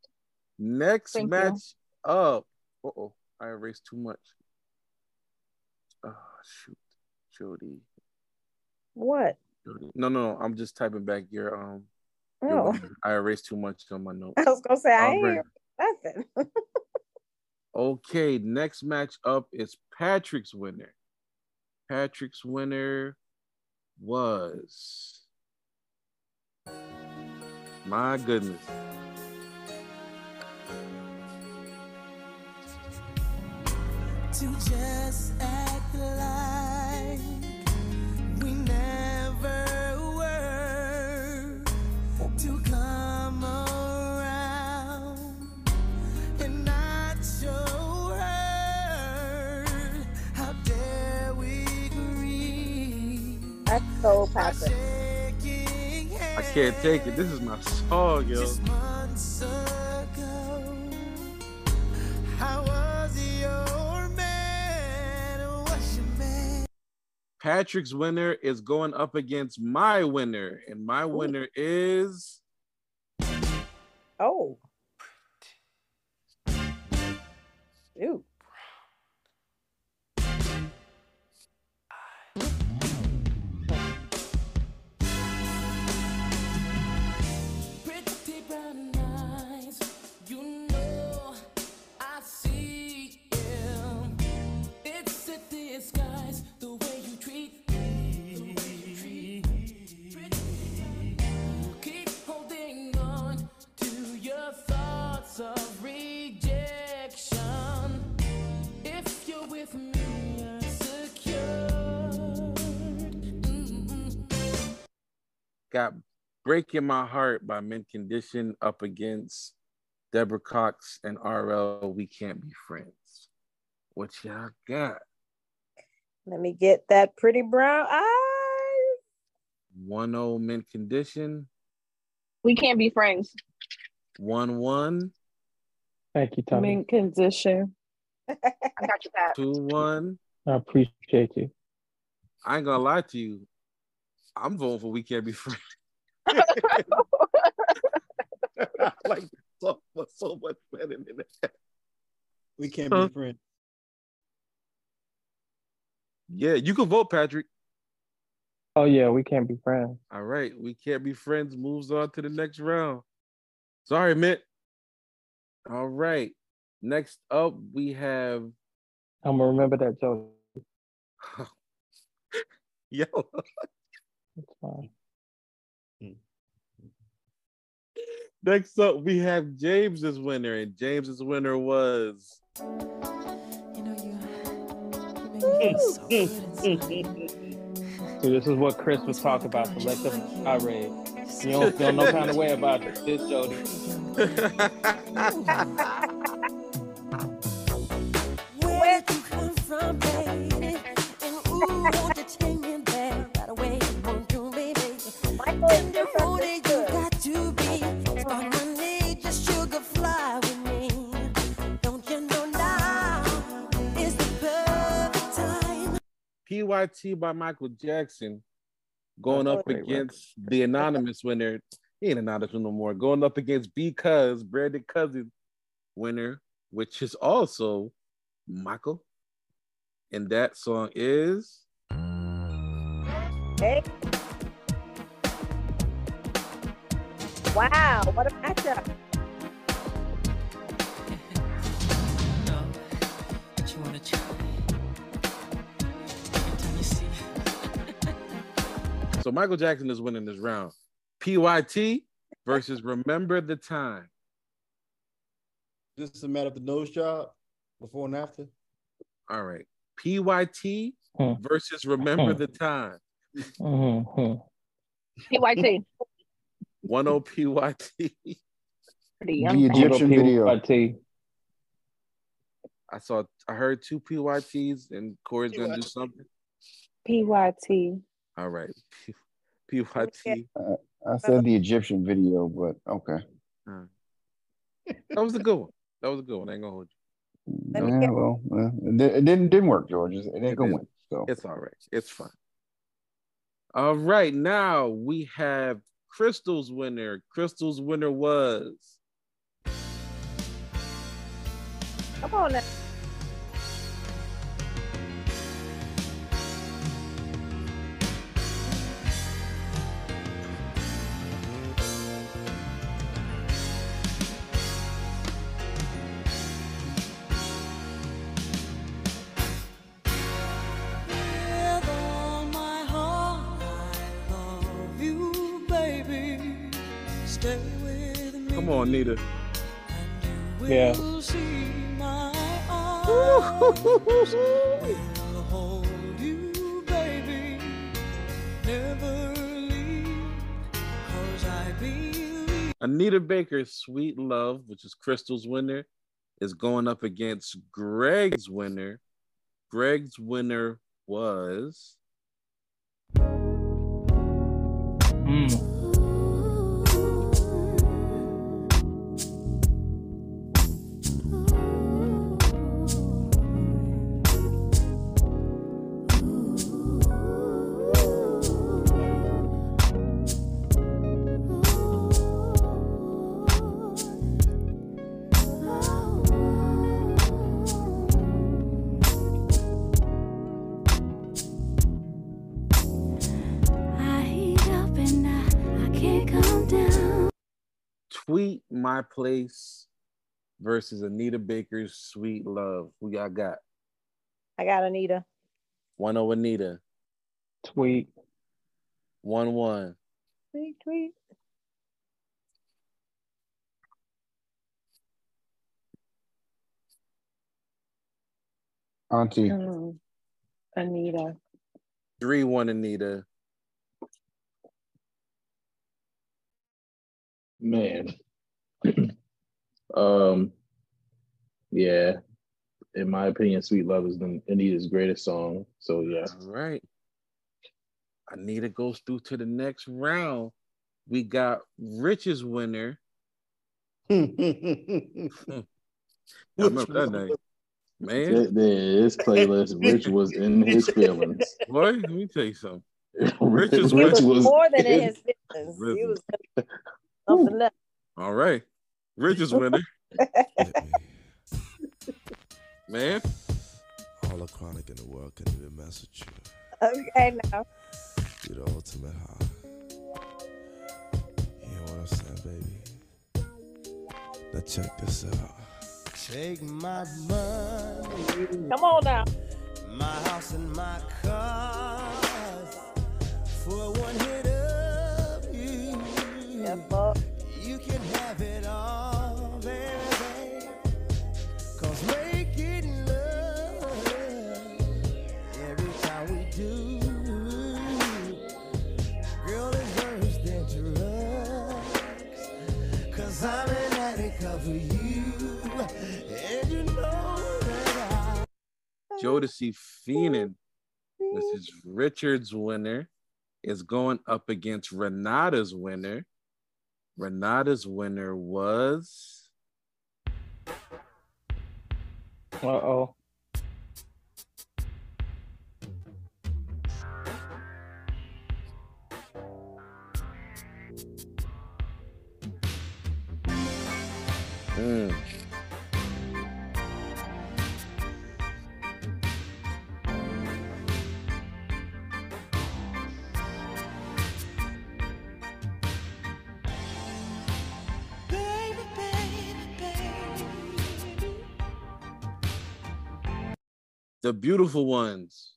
Next Thank you. match up. Uh oh, I erased too much. Oh shoot, Jody. What? Jody. No, no, no. I'm just typing back your um. Oh, winner. I erased too much on my notes. I was gonna say I I'll ain't nothing. Okay, next match up is Patrick's winner. Patrick's winner was my goodness. to just act like That's so passive. I can't take it. This is my song, yo. months ago how was your man was your man Patrick's winner is going up against my winner, and my winner is Oh. Got Breaking My Heart by Mint Condition up against Deborah Cox and RL We Can't Be Friends. What y'all got? Let me get that pretty brown eye. 1 0 Mint Condition, We can't be friends. 1 1, Thank you, Tommy. Mint condition. I got you, Pat. 2 1. I appreciate you. I ain't gonna lie to you. I'm voting for We Can't Be Friends. I like this song so much better than that. We can't Huh? be friends. Yeah, you can vote, Patrick. Oh yeah, we can't be friends. All right, we can't be friends. Moves on to the next round. Sorry, Mitt. All right. Next up, we have I'm gonna remember that joke. yo. It's fine. Mm-hmm. Next up, we have James's winner, and James's winner was You know So this is what Chris was talking about. Selective outrage. You don't feel no kind of way about it, this Jody. Where you come from, baby? And ooh, PYT by Michael Jackson going up Great against the anonymous winner. He ain't anonymous no more. Going up against Because Brandon Cousins winner, which is also Michael. And that song is Hey. Wow, what a matchup. You wanna try? so Michael Jackson is winning this round. PYT versus Remember the Time. This is a matter of the nose job before and after. All right. PYT Hmm. versus Remember the Time. Mhm. PYT. 10 PYT. The Egyptian video. PYT. I saw I heard two PYTs and Corey's gonna do something. PYT. All right. P- PYT. Uh, I said the Egyptian video, but okay. That was a good one. That was a good one. I ain't gonna hold you. Yeah, well, uh, it, didn't didn't work, George. It ain't gonna didn't. win. So It's all right. It's fine. All right. Now we have Crystal's winner. Crystal's winner was Come on now. Anita Baker's Sweet Love, which is Crystal's winner, is going up against Greg's winner. Greg's winner was I My Place versus Anita Baker's Sweet Love. Who y'all got? I got Anita. 1 0 Anita. Tweet. 1 1. Tweet, tweet. Auntie. Mm. Anita. 3 1 Anita. Man. Um yeah. In my opinion, Sweet Love is the Anita's greatest song. So yeah. All right. Anita goes through to the next round. We got Rich's winner. I remember that name. Man. Th- This playlist, Rich was in his feelings. Boy, let me tell you something. Rich, Rich's Rich winner. was More than in his business. He was something else. All right. Rich's winner. Man. All the chronic in the world can even mess with you. Okay, now. You're the ultimate high. You know what I'm saying, baby? Now check this out. Take my money, Come on now. my house and my cars for one hit of you. You can have it all, love you. And you know that I Jodeci Feenin', Mrs. Richards' winner, is going up against Renata's winner. Renata's winner was Uh oh. Mm. The Beautiful Ones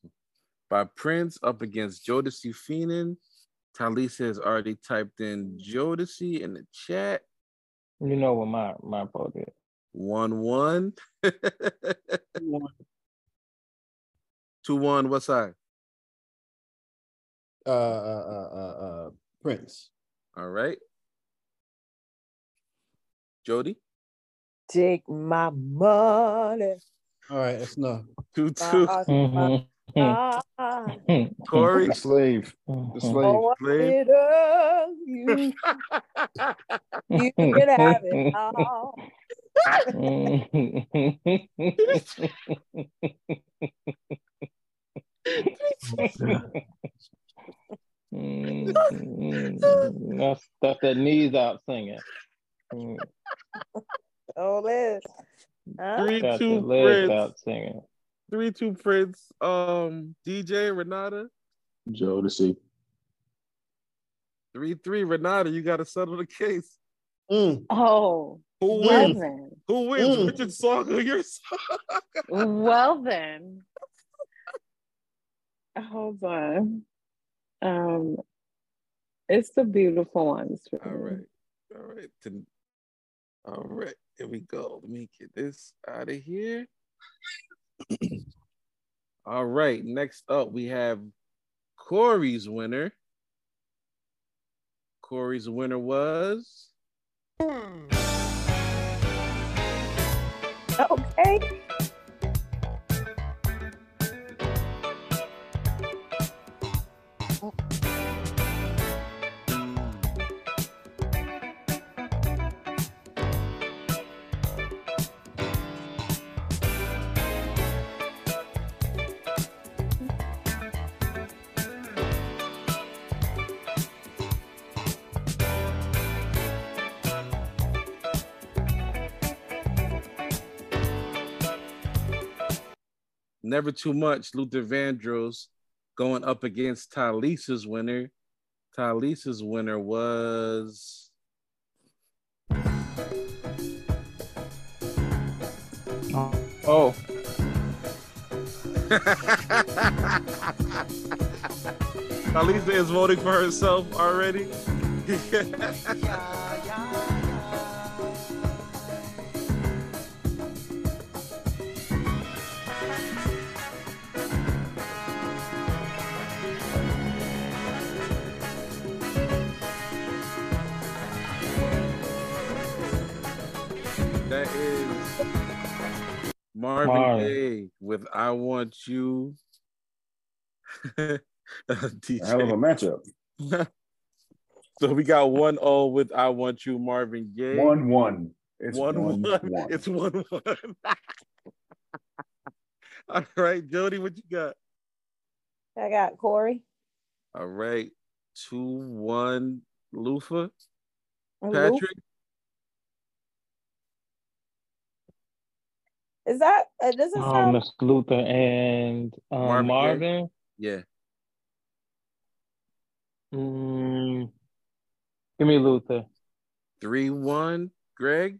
by Prince up against Jodeci Feenin'. Talisa has already typed in Jodeci in the chat. You know what my my vote is. One one. Two one. What side? Uh, uh, uh, uh, uh, Prince. All right. Jody. Take my money. All right, that's enough. Two two. Mm-hmm. Ah. Corey. The slave. The mm-hmm. slave. Oh, Slave. it up, you, you can have it all. Mm-hmm. that's that's that knees out singing. Oh, Liz. Huh? Three two legs Prince. out singing. Three two Prince. Um, DJ Renata. Jodeci. Three three Renata. You got to settle the case. Oh, Who wins? then. Who wins? Mm. Richard song or your song? Well then. Hold on. Um, it's the beautiful ones. All right. All right. Then- All right. Here we go. Let me get this out of here. All right. Next up, we have Corey's winner. Corey's winner was Okay. Never Too Much, Luther Vandross going up against Talisa's winner. Talisa's winner was Oh. Talisa is voting for herself already. Marvin Marvin. Gaye with I Want You. DJ. Hell of a matchup. so we got 1 0 with I Want You, Marvin Gaye. One one. It's one, one, one. one. It's one one. All right, Jody, what you got? I got Corey. All right, two one, Lufa. Patrick, Is that it doesn't Um, sound Miss Luther and um, Marvin Marvin. yeah, Mm, give me Luther. three one, Greg.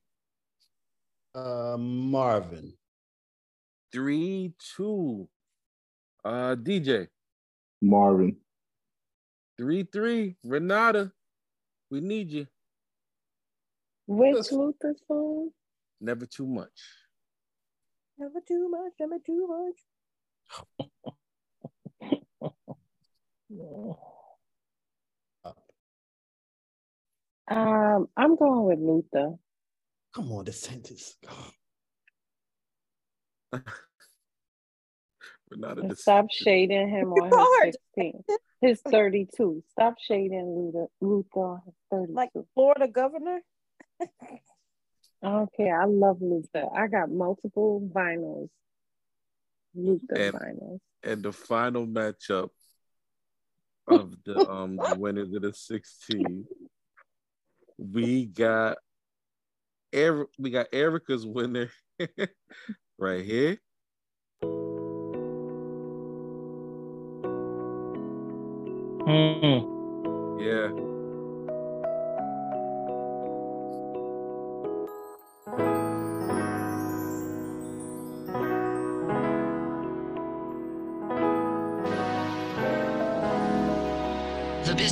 Uh, Marvin. Three two, uh, DJ. Marvin. Three three, Renata. We need you. Which Luther song? Never too much. Never too much, never too much. Um, I'm going with Luther. Come on, DeSantis. Renata And DeSantis. Stop shading him on his 16. His 32. Stop shading Luther, Luther on his 32. Like Florida governor. I. I love Luther. I got multiple vinyls. Luther And- vinyls. And the final matchup of the um the winners of the 16, we got Eric, we got Erica's winner right here. Mm. Yeah.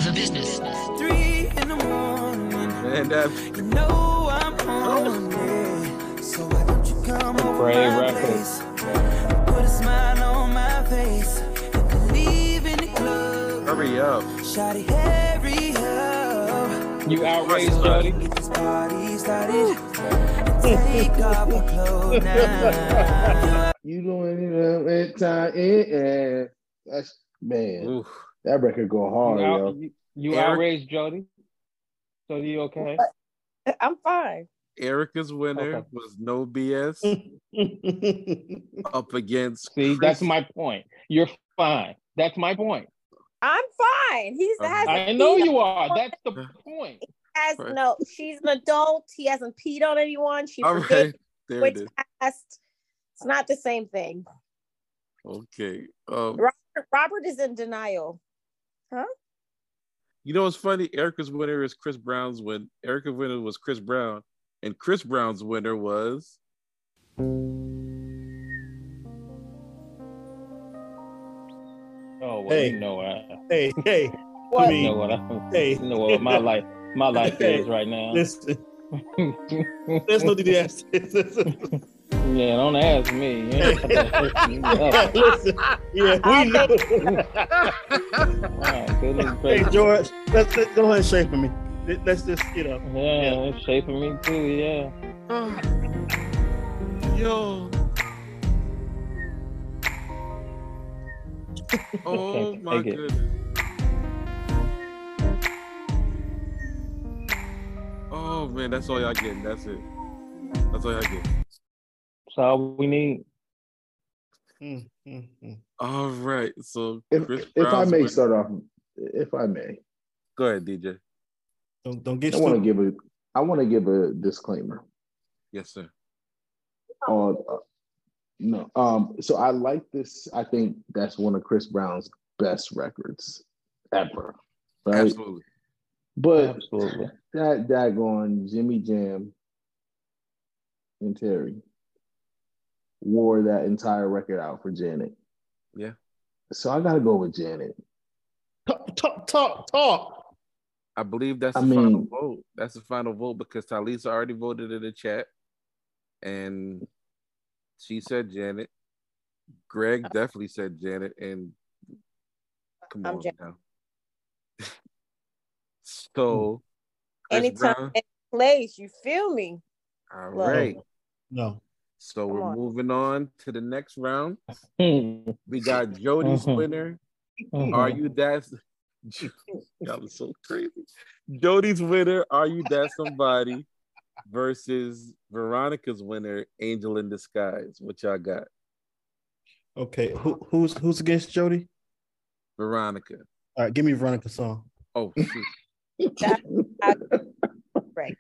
The business, business. Three in the morning. And that You know I'm on it. So why don't you come over Brave my record. place? Put a smile on my face. You can leave in the club. hurry up. Shawty, hurry up. You outraged, Jody? Get this party started. Take off our clothes now. You don't even know it time. eh, eh. That's man. That record go hard, You, out, yo. you, you Eric- outraged, Jody? Jody, you okay? I'm fine. Erica's winner Okay. was no BS up against See, Chris- that's my point. You're fine. That's my point. I'm fine. He's Okay. hasn't I know you on- are. That's the point. Has Right. no. She's an adult. He hasn't peed on anyone. She All right, there it past. It's not the same thing. Okay. Um, Robert, Robert is in denial. Huh? you know what's funny? Erica's winner is Chris Brown's win. Erica's winner was Chris Brown, and Chris Brown's winner was Oh, well, Hey. you know what? I, Hey, hey. What? I you know mean, what? I, hey. you know what my life, my life Hey, is right now. listen, there's no DDS. yeah, don't ask me. You ain't got that shit yeah, listen, yeah, we know. Oh, goodness hey. George, let's, let's go ahead and shape for me. Let- Let's just, you know. Yeah, it's shaping me too. Yeah. yo. Oh my goodness. Oh man, that's all y'all getting. That's it. That's all y'all get. That's all we need. Mm, mm, mm. All right. So If, if I may winner- start off, if I may, Go ahead, DJ. Don't, don't get I want to give a I want to give a disclaimer. Yes, sir. on uh, no um so i like this i think that's one of chris brown's best records ever right Absolutely. but Absolutely. that daggone jimmy jam and terry wore that entire record out for janet Yeah. so i gotta go with janet Talk, talk, talk, talk. I believe that's I the final vote. That's the final vote because Talisa already voted in the chat, and she said Janet. Greg definitely said Janet, and come I'm on Janet. now. so, hmm. Chris Anytime, Brown, any place, you feel me? all Look. right. No. So Come we're on. moving on to the next round. We got Jody's Mhm. winner. Mhm. Are you that? Y'all are so crazy. Jody's winner. Are you that somebody? Versus Veronica's winner, Angel in Disguise. What y'all got? Okay, who, who's who's against Jody? Veronica. All right, give me Veronica's song. Oh shoot. Right.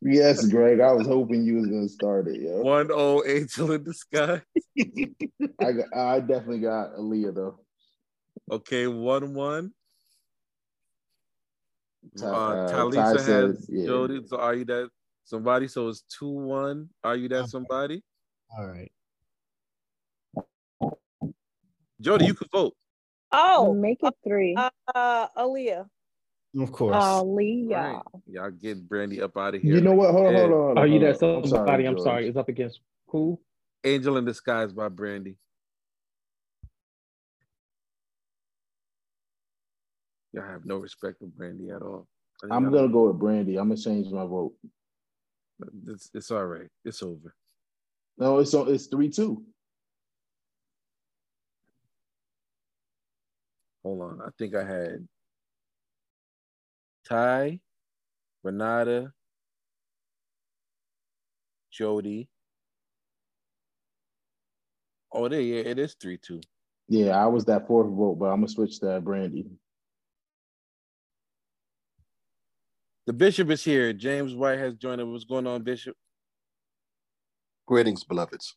yes greg i was hoping you was gonna start it yo One oh Angel in Disguise. i got, i definitely got Aaliyah though Okay, one one. Uh, uh, Talisa Ty has said, yeah. Jody. So are you that somebody? So it's two one. Are you that somebody? All right. Jody, you could vote. Oh, Make it three. uh, uh Aaliyah. Of course. Aaliyah. Right. Y'all get Brandy up out of here. you know what hold on hold on, oh, hold on Are you that on. I'm somebody? I'm sorry. Is up against who? Angel in Disguise by Brandy. Y'all have no respect for Brandy at all. I think i'm gonna go with brandy i'm gonna change my vote It's, it's all right. It's over. No, it's on. It's three two. Hold on. I think I had Ty, Renata, Jody. Oh, there, yeah, it is 3 2. Yeah, I was that fourth vote, but I'm gonna switch to Brandy. The bishop is here. James White has joined us. What's going on, Bishop? Greetings, beloveds.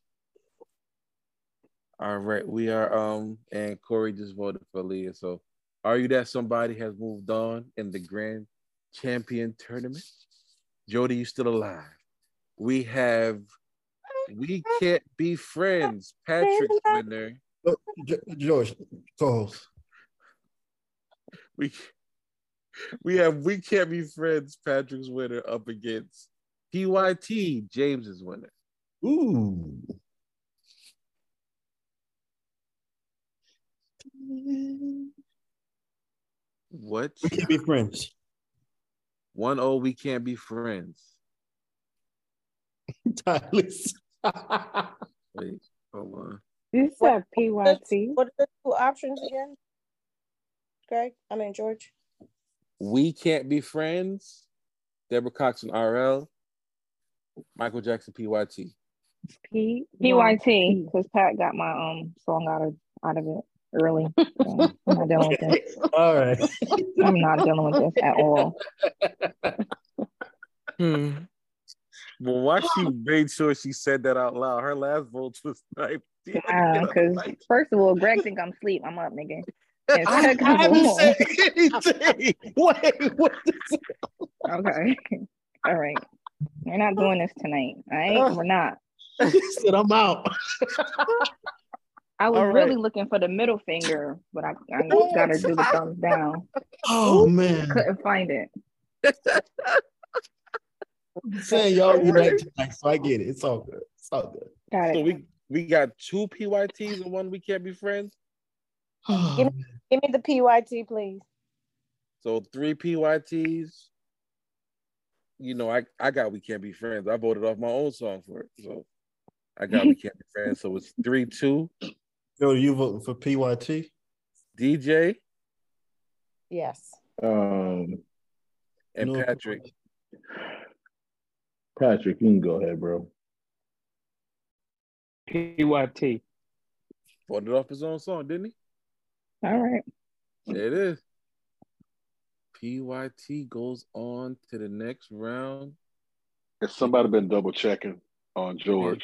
All right, we are um and Corey just voted for Aaliyah. So are you that somebody has moved on in the grand champion tournament? Jody, you still alive. We have we can't be friends. Patrick's winner. Oh, George, co-host. We we have we can't be friends. Patrick's winner up against PYT James's winner. Ooh. Mm-hmm. What? We can't be friends. One oh, we can't be friends. Timeless. Wait, hold on. You said PYT. What are the two options again? Greg, I mean George. We can't be friends. Deborah Cox and RL. Michael Jackson PYT. P PYT, because Pat got my um song out of out of it early. So I'm not dealing with this. All right. I'm not dealing with this at all. Hmm. Well, why she made sure she said that out loud? Her last vote was typed. Because first of all, Greg think I'm asleep. I'm up, nigga. And I, I of haven't all- said anything. Wait, what? Okay. All right. We're not doing this tonight. All right. We're not. said I'm out. I was All right. really looking for the middle finger, but I, I gotta do the thumbs down. Oh man. Couldn't find it. I'm saying y'all unite tonight, so I get it. It's all good. It's all good. Got So we we got two PYTs and one we can't be friends. Oh, give me, give me the PYT, please. So three PYTs. You know, I I got we can't be friends. I voted off my own song for it. So I got we can't be friends. So it's three two. Yo, you voting for PYT? DJ Yes. Um, and No. Patrick. Patrick, you can go ahead, bro. PYT. Voted off his own song, didn't he? All right. There it is. PYT goes on to the next round. Has somebody been double checking on George?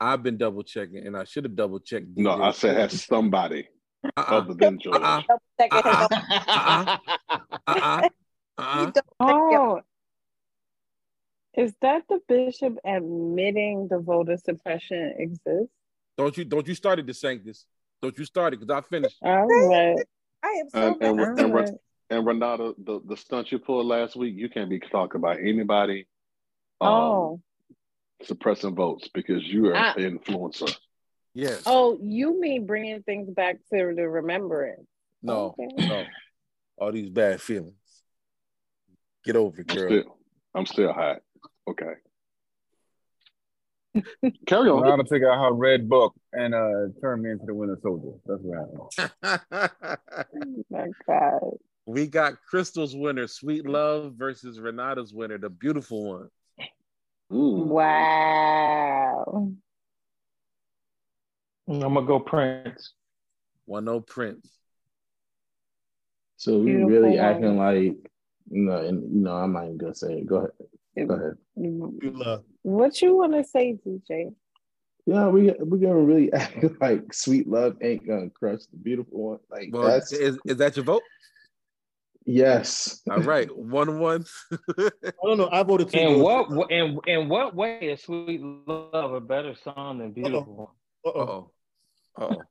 I've been double checking, and I should have double checked. No, I said has somebody Uh-uh. other than George. Uh-uh. Uh-uh. Uh-uh. Uh-uh. Oh, is that the bishop admitting the voter suppression exists? Don't you don't you start it DeSantis. Don't you start it because I finished. All right. I am so And and, mad. and, Ren- and Renata, the, the stunt you pulled last week, you can't be talking about anybody um, Oh. Suppressing votes because you are I- an influencer. Yes. Oh, you mean bringing things back to the remembrance? No, Okay. no. All these bad feelings. Get over it, I'm girl. still, I'm still hot. Okay. Carry on. How to figure out how red book and uh turn me into the winter soldier. That's what happened. My God. we got Crystal's winner, Sweet Love, versus Renata's winner, the beautiful one. Wow. I'm gonna go Prince. One no Prince. So we Beautiful really woman. acting like you know, and you know, I'm not even gonna say it. Go ahead. Go ahead. You love. What you want to say, DJ? Yeah, we we're gonna really act like sweet love ain't gonna crush the beautiful one. Like Well, that's is, is that your vote? Yes. All right, one one. I don't know. I voted to In go- what wa- in in what way is Sweet Love a better song than Beautiful? Uh-oh. Uh-oh.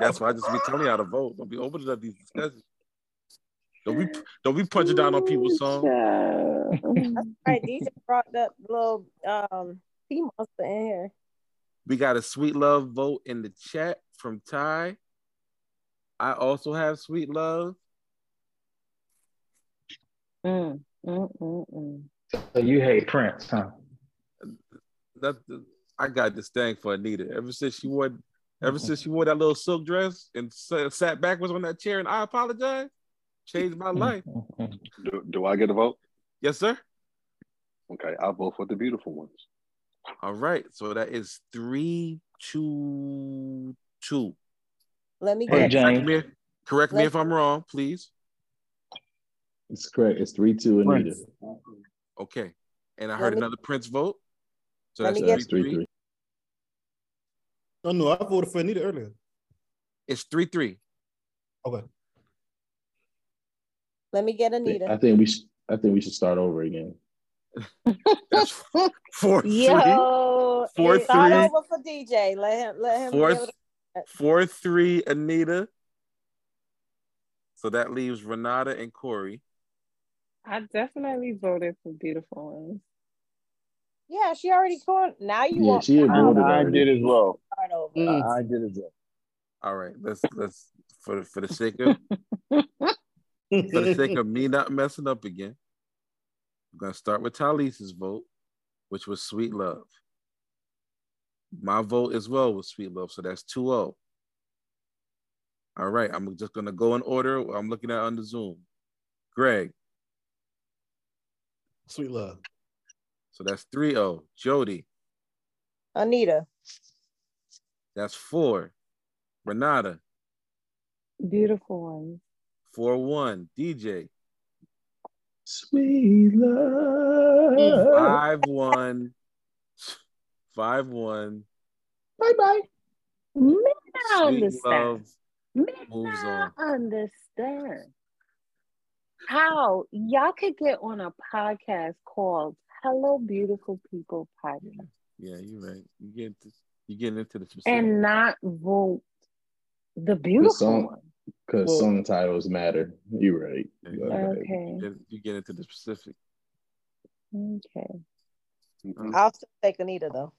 That's why I just be telling you how to vote. Don't be opening up these discussions. Don't be don't be punching down on people's songs. That's right. DJ brought that little um sea monster in here. We got a sweet love vote in the chat from Ty. I also have sweet love. Mm, mm, mm, mm. So you hate Prince, huh? That I got this thing for Anita. Ever since she wore, ever since she wore that little silk dress and sa- sat backwards on that chair, and I apologize, changed my life. Do, do I get a vote? Yes, sir. Okay, I'll vote for the beautiful ones. All right, so that is three, two, two. Let me Hey, get Correct me, correct me if I'm wrong, please. It's correct. It's three two Anita. Prince. Okay, and I heard me- another Prince vote. So that's me three, get- Three three. three. Oh no, I voted for Anita earlier. It's three, three. Okay. let me get Anita. I Anita. think we should. I think we should start over again. That's four, three, Yo, four, Start three, over for DJ. Let him let him four, give it four, three. Anita. So that leaves Renata and Corey. I definitely voted for beautiful ones. Yeah, she already called. Now you Yeah, want she had voted I did as well. start. I mm. did as well. All right, let's let's for for the sake of for the sake of me not messing up again. I'm gonna start with Talisa's vote, which was Sweet Love. My vote as well was Sweet Love, so that's 2-0. All right, I'm just gonna go in order. I'm looking at on the Zoom. Greg, Sweet love. so that's 3-0. Jody, Anita. that's four. Renata, Beautiful ones. 4-1. DJ, Sweet love. 5-1. 5-1. Bye bye. Man, I understand. Love moves I on. understand. How y'all could get on a podcast called Hello Beautiful People Podcast Yeah, you're right. You get into, you getting into the specific. and not vote the The beautiful song, one. because Well- song titles matter. You're right. You you, are right. Okay. get, you get into the specific. Okay. Mm-hmm. I'll still take Anita though.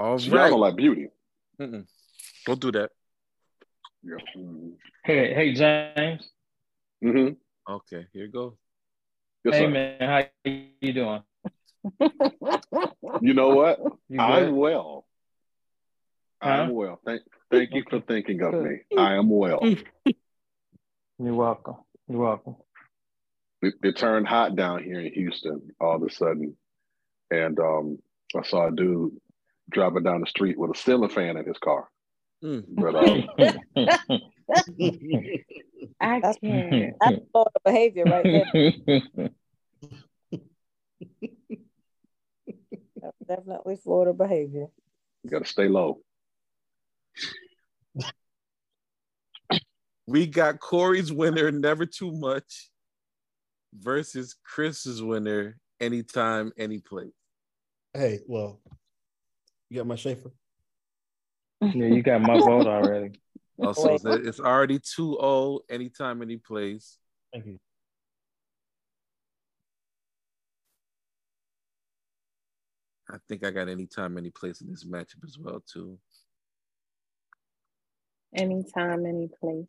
All So y'all right. don't like beauty. Mm-mm. Don't do that. Yeah. Mm-hmm. Hey, hey, James. Mm-hmm. Okay, here you go. Yes, hey, sir. man, how you doing? You know what? You I'm good? well. I'm well. Thank, thank you for thinking of me. I am well. You're welcome. You're welcome. It, it turned hot down here in Houston all of a sudden, and um, I saw a dude driving down the street with a ceiling fan in his car. Mm. But uh, I can't. that's Florida behavior right there. That's definitely Florida behavior. you got to stay low. We got Corey's winner, never too much, versus Chris's winner, anytime, any place. Hey, well, you got my Schaefer. Yeah, you got my vote already. Also, it's, it's already 2-0, anytime, any place. Thank you. I think I got anytime, any place in this matchup as well, too. Anytime, any place.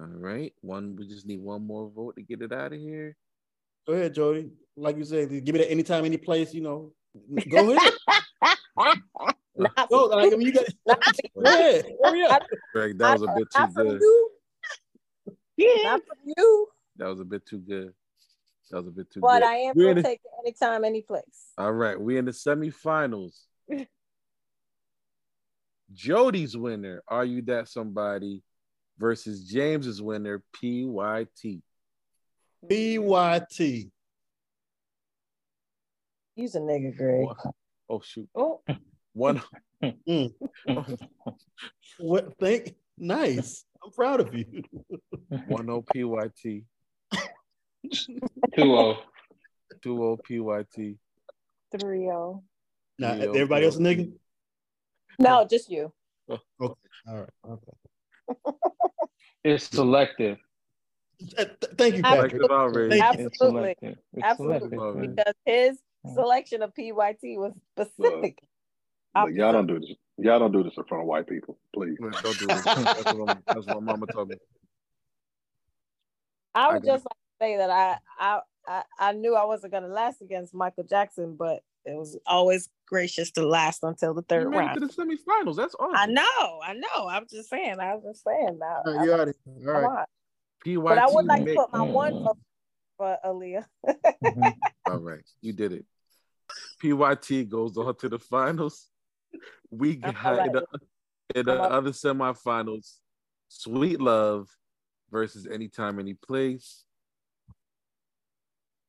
All right. One, we just need one more vote to get it out of here. Go ahead, Jody. Like you said, give me that anytime, any place. You know, go ahead. go, like, I mean, you got. Go ahead. Hurry up. Greg, that was a bit too good. you. Not from you. That was a bit too good. That was a bit too But good. I am We're in gonna the- take it anytime, any place. All right, we in the semifinals. Jody's winner, Are You That Somebody, versus James's winner, PYT. PYT. He's a nigga, Greg. Oh shoot. Oh. One Mm. What? Think nice. I'm proud of you. one O PYT. 2-0. Two O PYT. 3 0. Now, Three O everybody else a nigga. No, just you. Okay. All right. Okay. It's selective. Th- Thank you, Patrick. Selective outrage. Thank you. Absolutely. It's selective. It's Absolutely. Because his selection of PYT was specific. Look, y'all don't do this. Y'all don't do this in front of white people, please. Man, Don't do this. That's what, I'm- that's what mama told me. I I would got just like to say that I, I I, I knew I wasn't gonna last against Michael Jackson, but it was always gracious to last until the You third made it round. to the semifinals. That's awesome. I know, I know. I'm just saying. I was just saying now. All right, you out of here. All Come right. on. PYT But I would like to put my mm. one vote for Aaliyah. Mm-hmm. All right, you did it. PYT goes on to the finals. We got right. in the, in the other semifinals, Sweet Love versus Anytime, Any Place.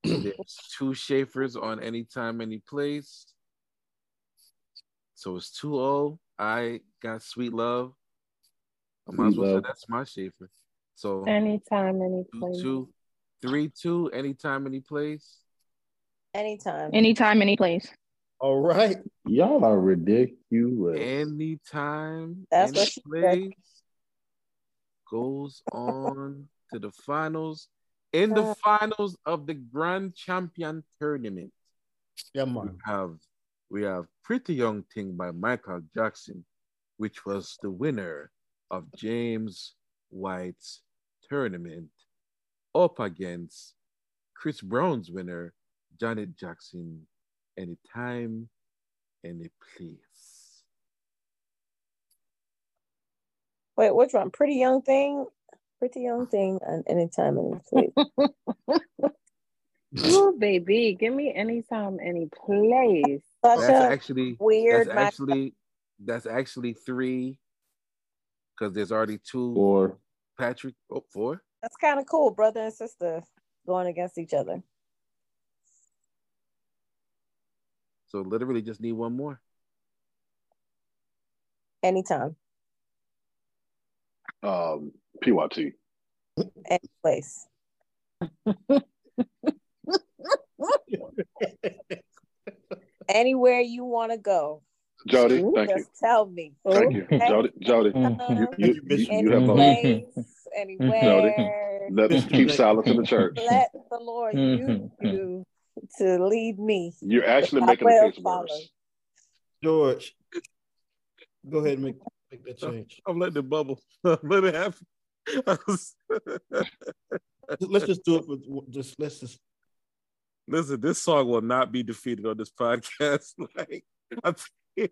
There's two Schaefers on Anytime, Any Place. So it's 2 0. I got Sweet Love. I might as Sweet well say Love. that's my Schaefer. So Anytime, any place. two, three, two, anytime, any place. Anytime. Anytime, any place. All right. Y'all are ridiculous. Anytime, That's any what she said. place goes on to the finals. In the Uh. finals of the Grand Champion Tournament, Yeah, we man. have we have Pretty Young Thing by Michael Jackson, which was the winner of James White's tournament, up against Chris Brown's winner, Janet Jackson, anytime, any place. Wait, which one? Pretty young thing. Pretty young thing. And any anytime, any place. Ooh, baby, give me anytime, any place. Such That's actually weird. That's actually that's actually three, because there's already two. Or Patrick, oh, four. That's kind of cool, brother and sister going against each other. So literally just need one more. Anytime, Um, PYT. any place. Anywhere you want to go. Jody, thank you. Tell me. Thank you. Jody, Jody, mm-hmm. you, you, you, you have a Any place, mm-hmm. Jody. anywhere. Let us keep mm-hmm. silence in the church. Let the Lord use you to lead me. You're actually I making the will case follow. worse. George, go ahead and make, make that change. I'm letting it bubble. Let it happen. Let's just do it with just let's just Listen, this song will not be defeated on this podcast. like I think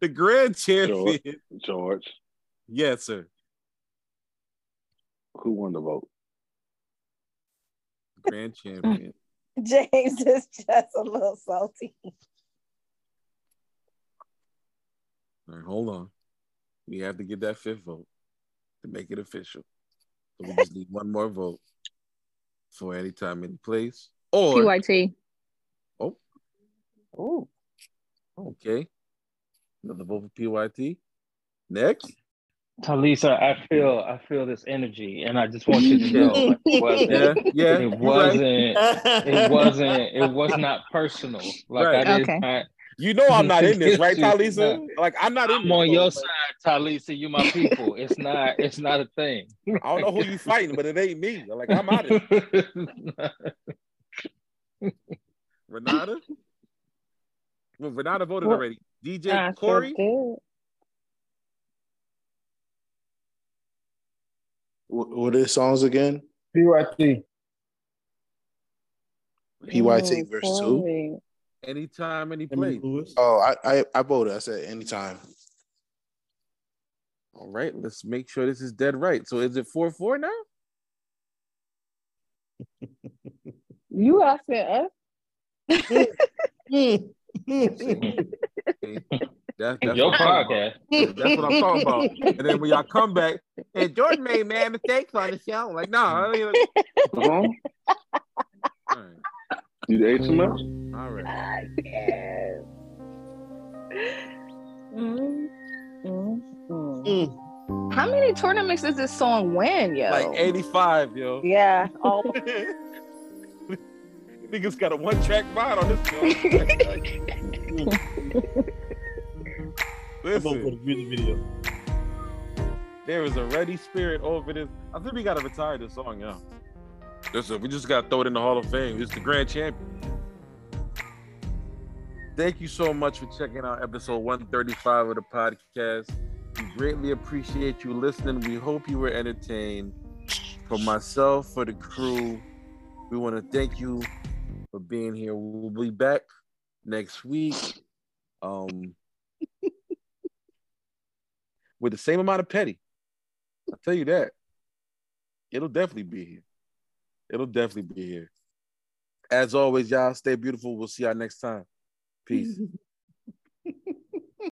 the grand champion. George, Yes, sir. who won the vote? Grand champion. James is just a little salty. All right, hold on. We have to get that fifth vote to make it official. So we just need one more vote for any time, any place. Or PYT. oh, Ooh. okay. Another vote for PYT. Next. Talisa, I feel I feel this energy, and I just want you to know like, it wasn't. Yeah, yeah, It you're right. wasn't. It wasn't. It was not personal. Like Right. I did Okay. not. You know I'm not in this, right, Talisa? not- Like I'm not in I'm on though. your Like, side, Talisa. You my people. It's not. It's not a thing. I don't know who you fighting, but it ain't me. Like I'm out of it. Renata? Well, Renata voted Well, already. DJ I sure Corey? What, what are the songs again? PYT. PYT versus who? Sorry. Anytime, any place. Oh, I, I I voted. I said anytime. All right, let's make sure this is dead right. So is it 4 4 now? You asking us? Hmm. Hmm. Hmm. See, that, that's Your what I'm talking podcast. about. That's what I'm talking about. And then when y'all come back, and Jordan made mad mistakes on the show. Like, no, I mean, like, Uh-huh. all right. You ate too much? All right. I. Mm, mm, mm. How many tournaments does this song win, yo? Like 85, yo. Yeah. All Niggas got a one track mind on this show. I vote for the music video. there is a ready spirit over this. I think we gotta retire this song, yo. Listen, we just gotta throw it in the Hall of Fame. It's the grand champion. Thank you so much for checking out episode 135 of the podcast. We greatly appreciate you listening. We hope you were entertained. For myself, for the crew, We want to thank you for being here. We'll be back next week. Um with the same amount of petty. I'll tell you that. It'll definitely be here. It'll definitely be here. As always, y'all stay beautiful. We'll see y'all next time. Peace.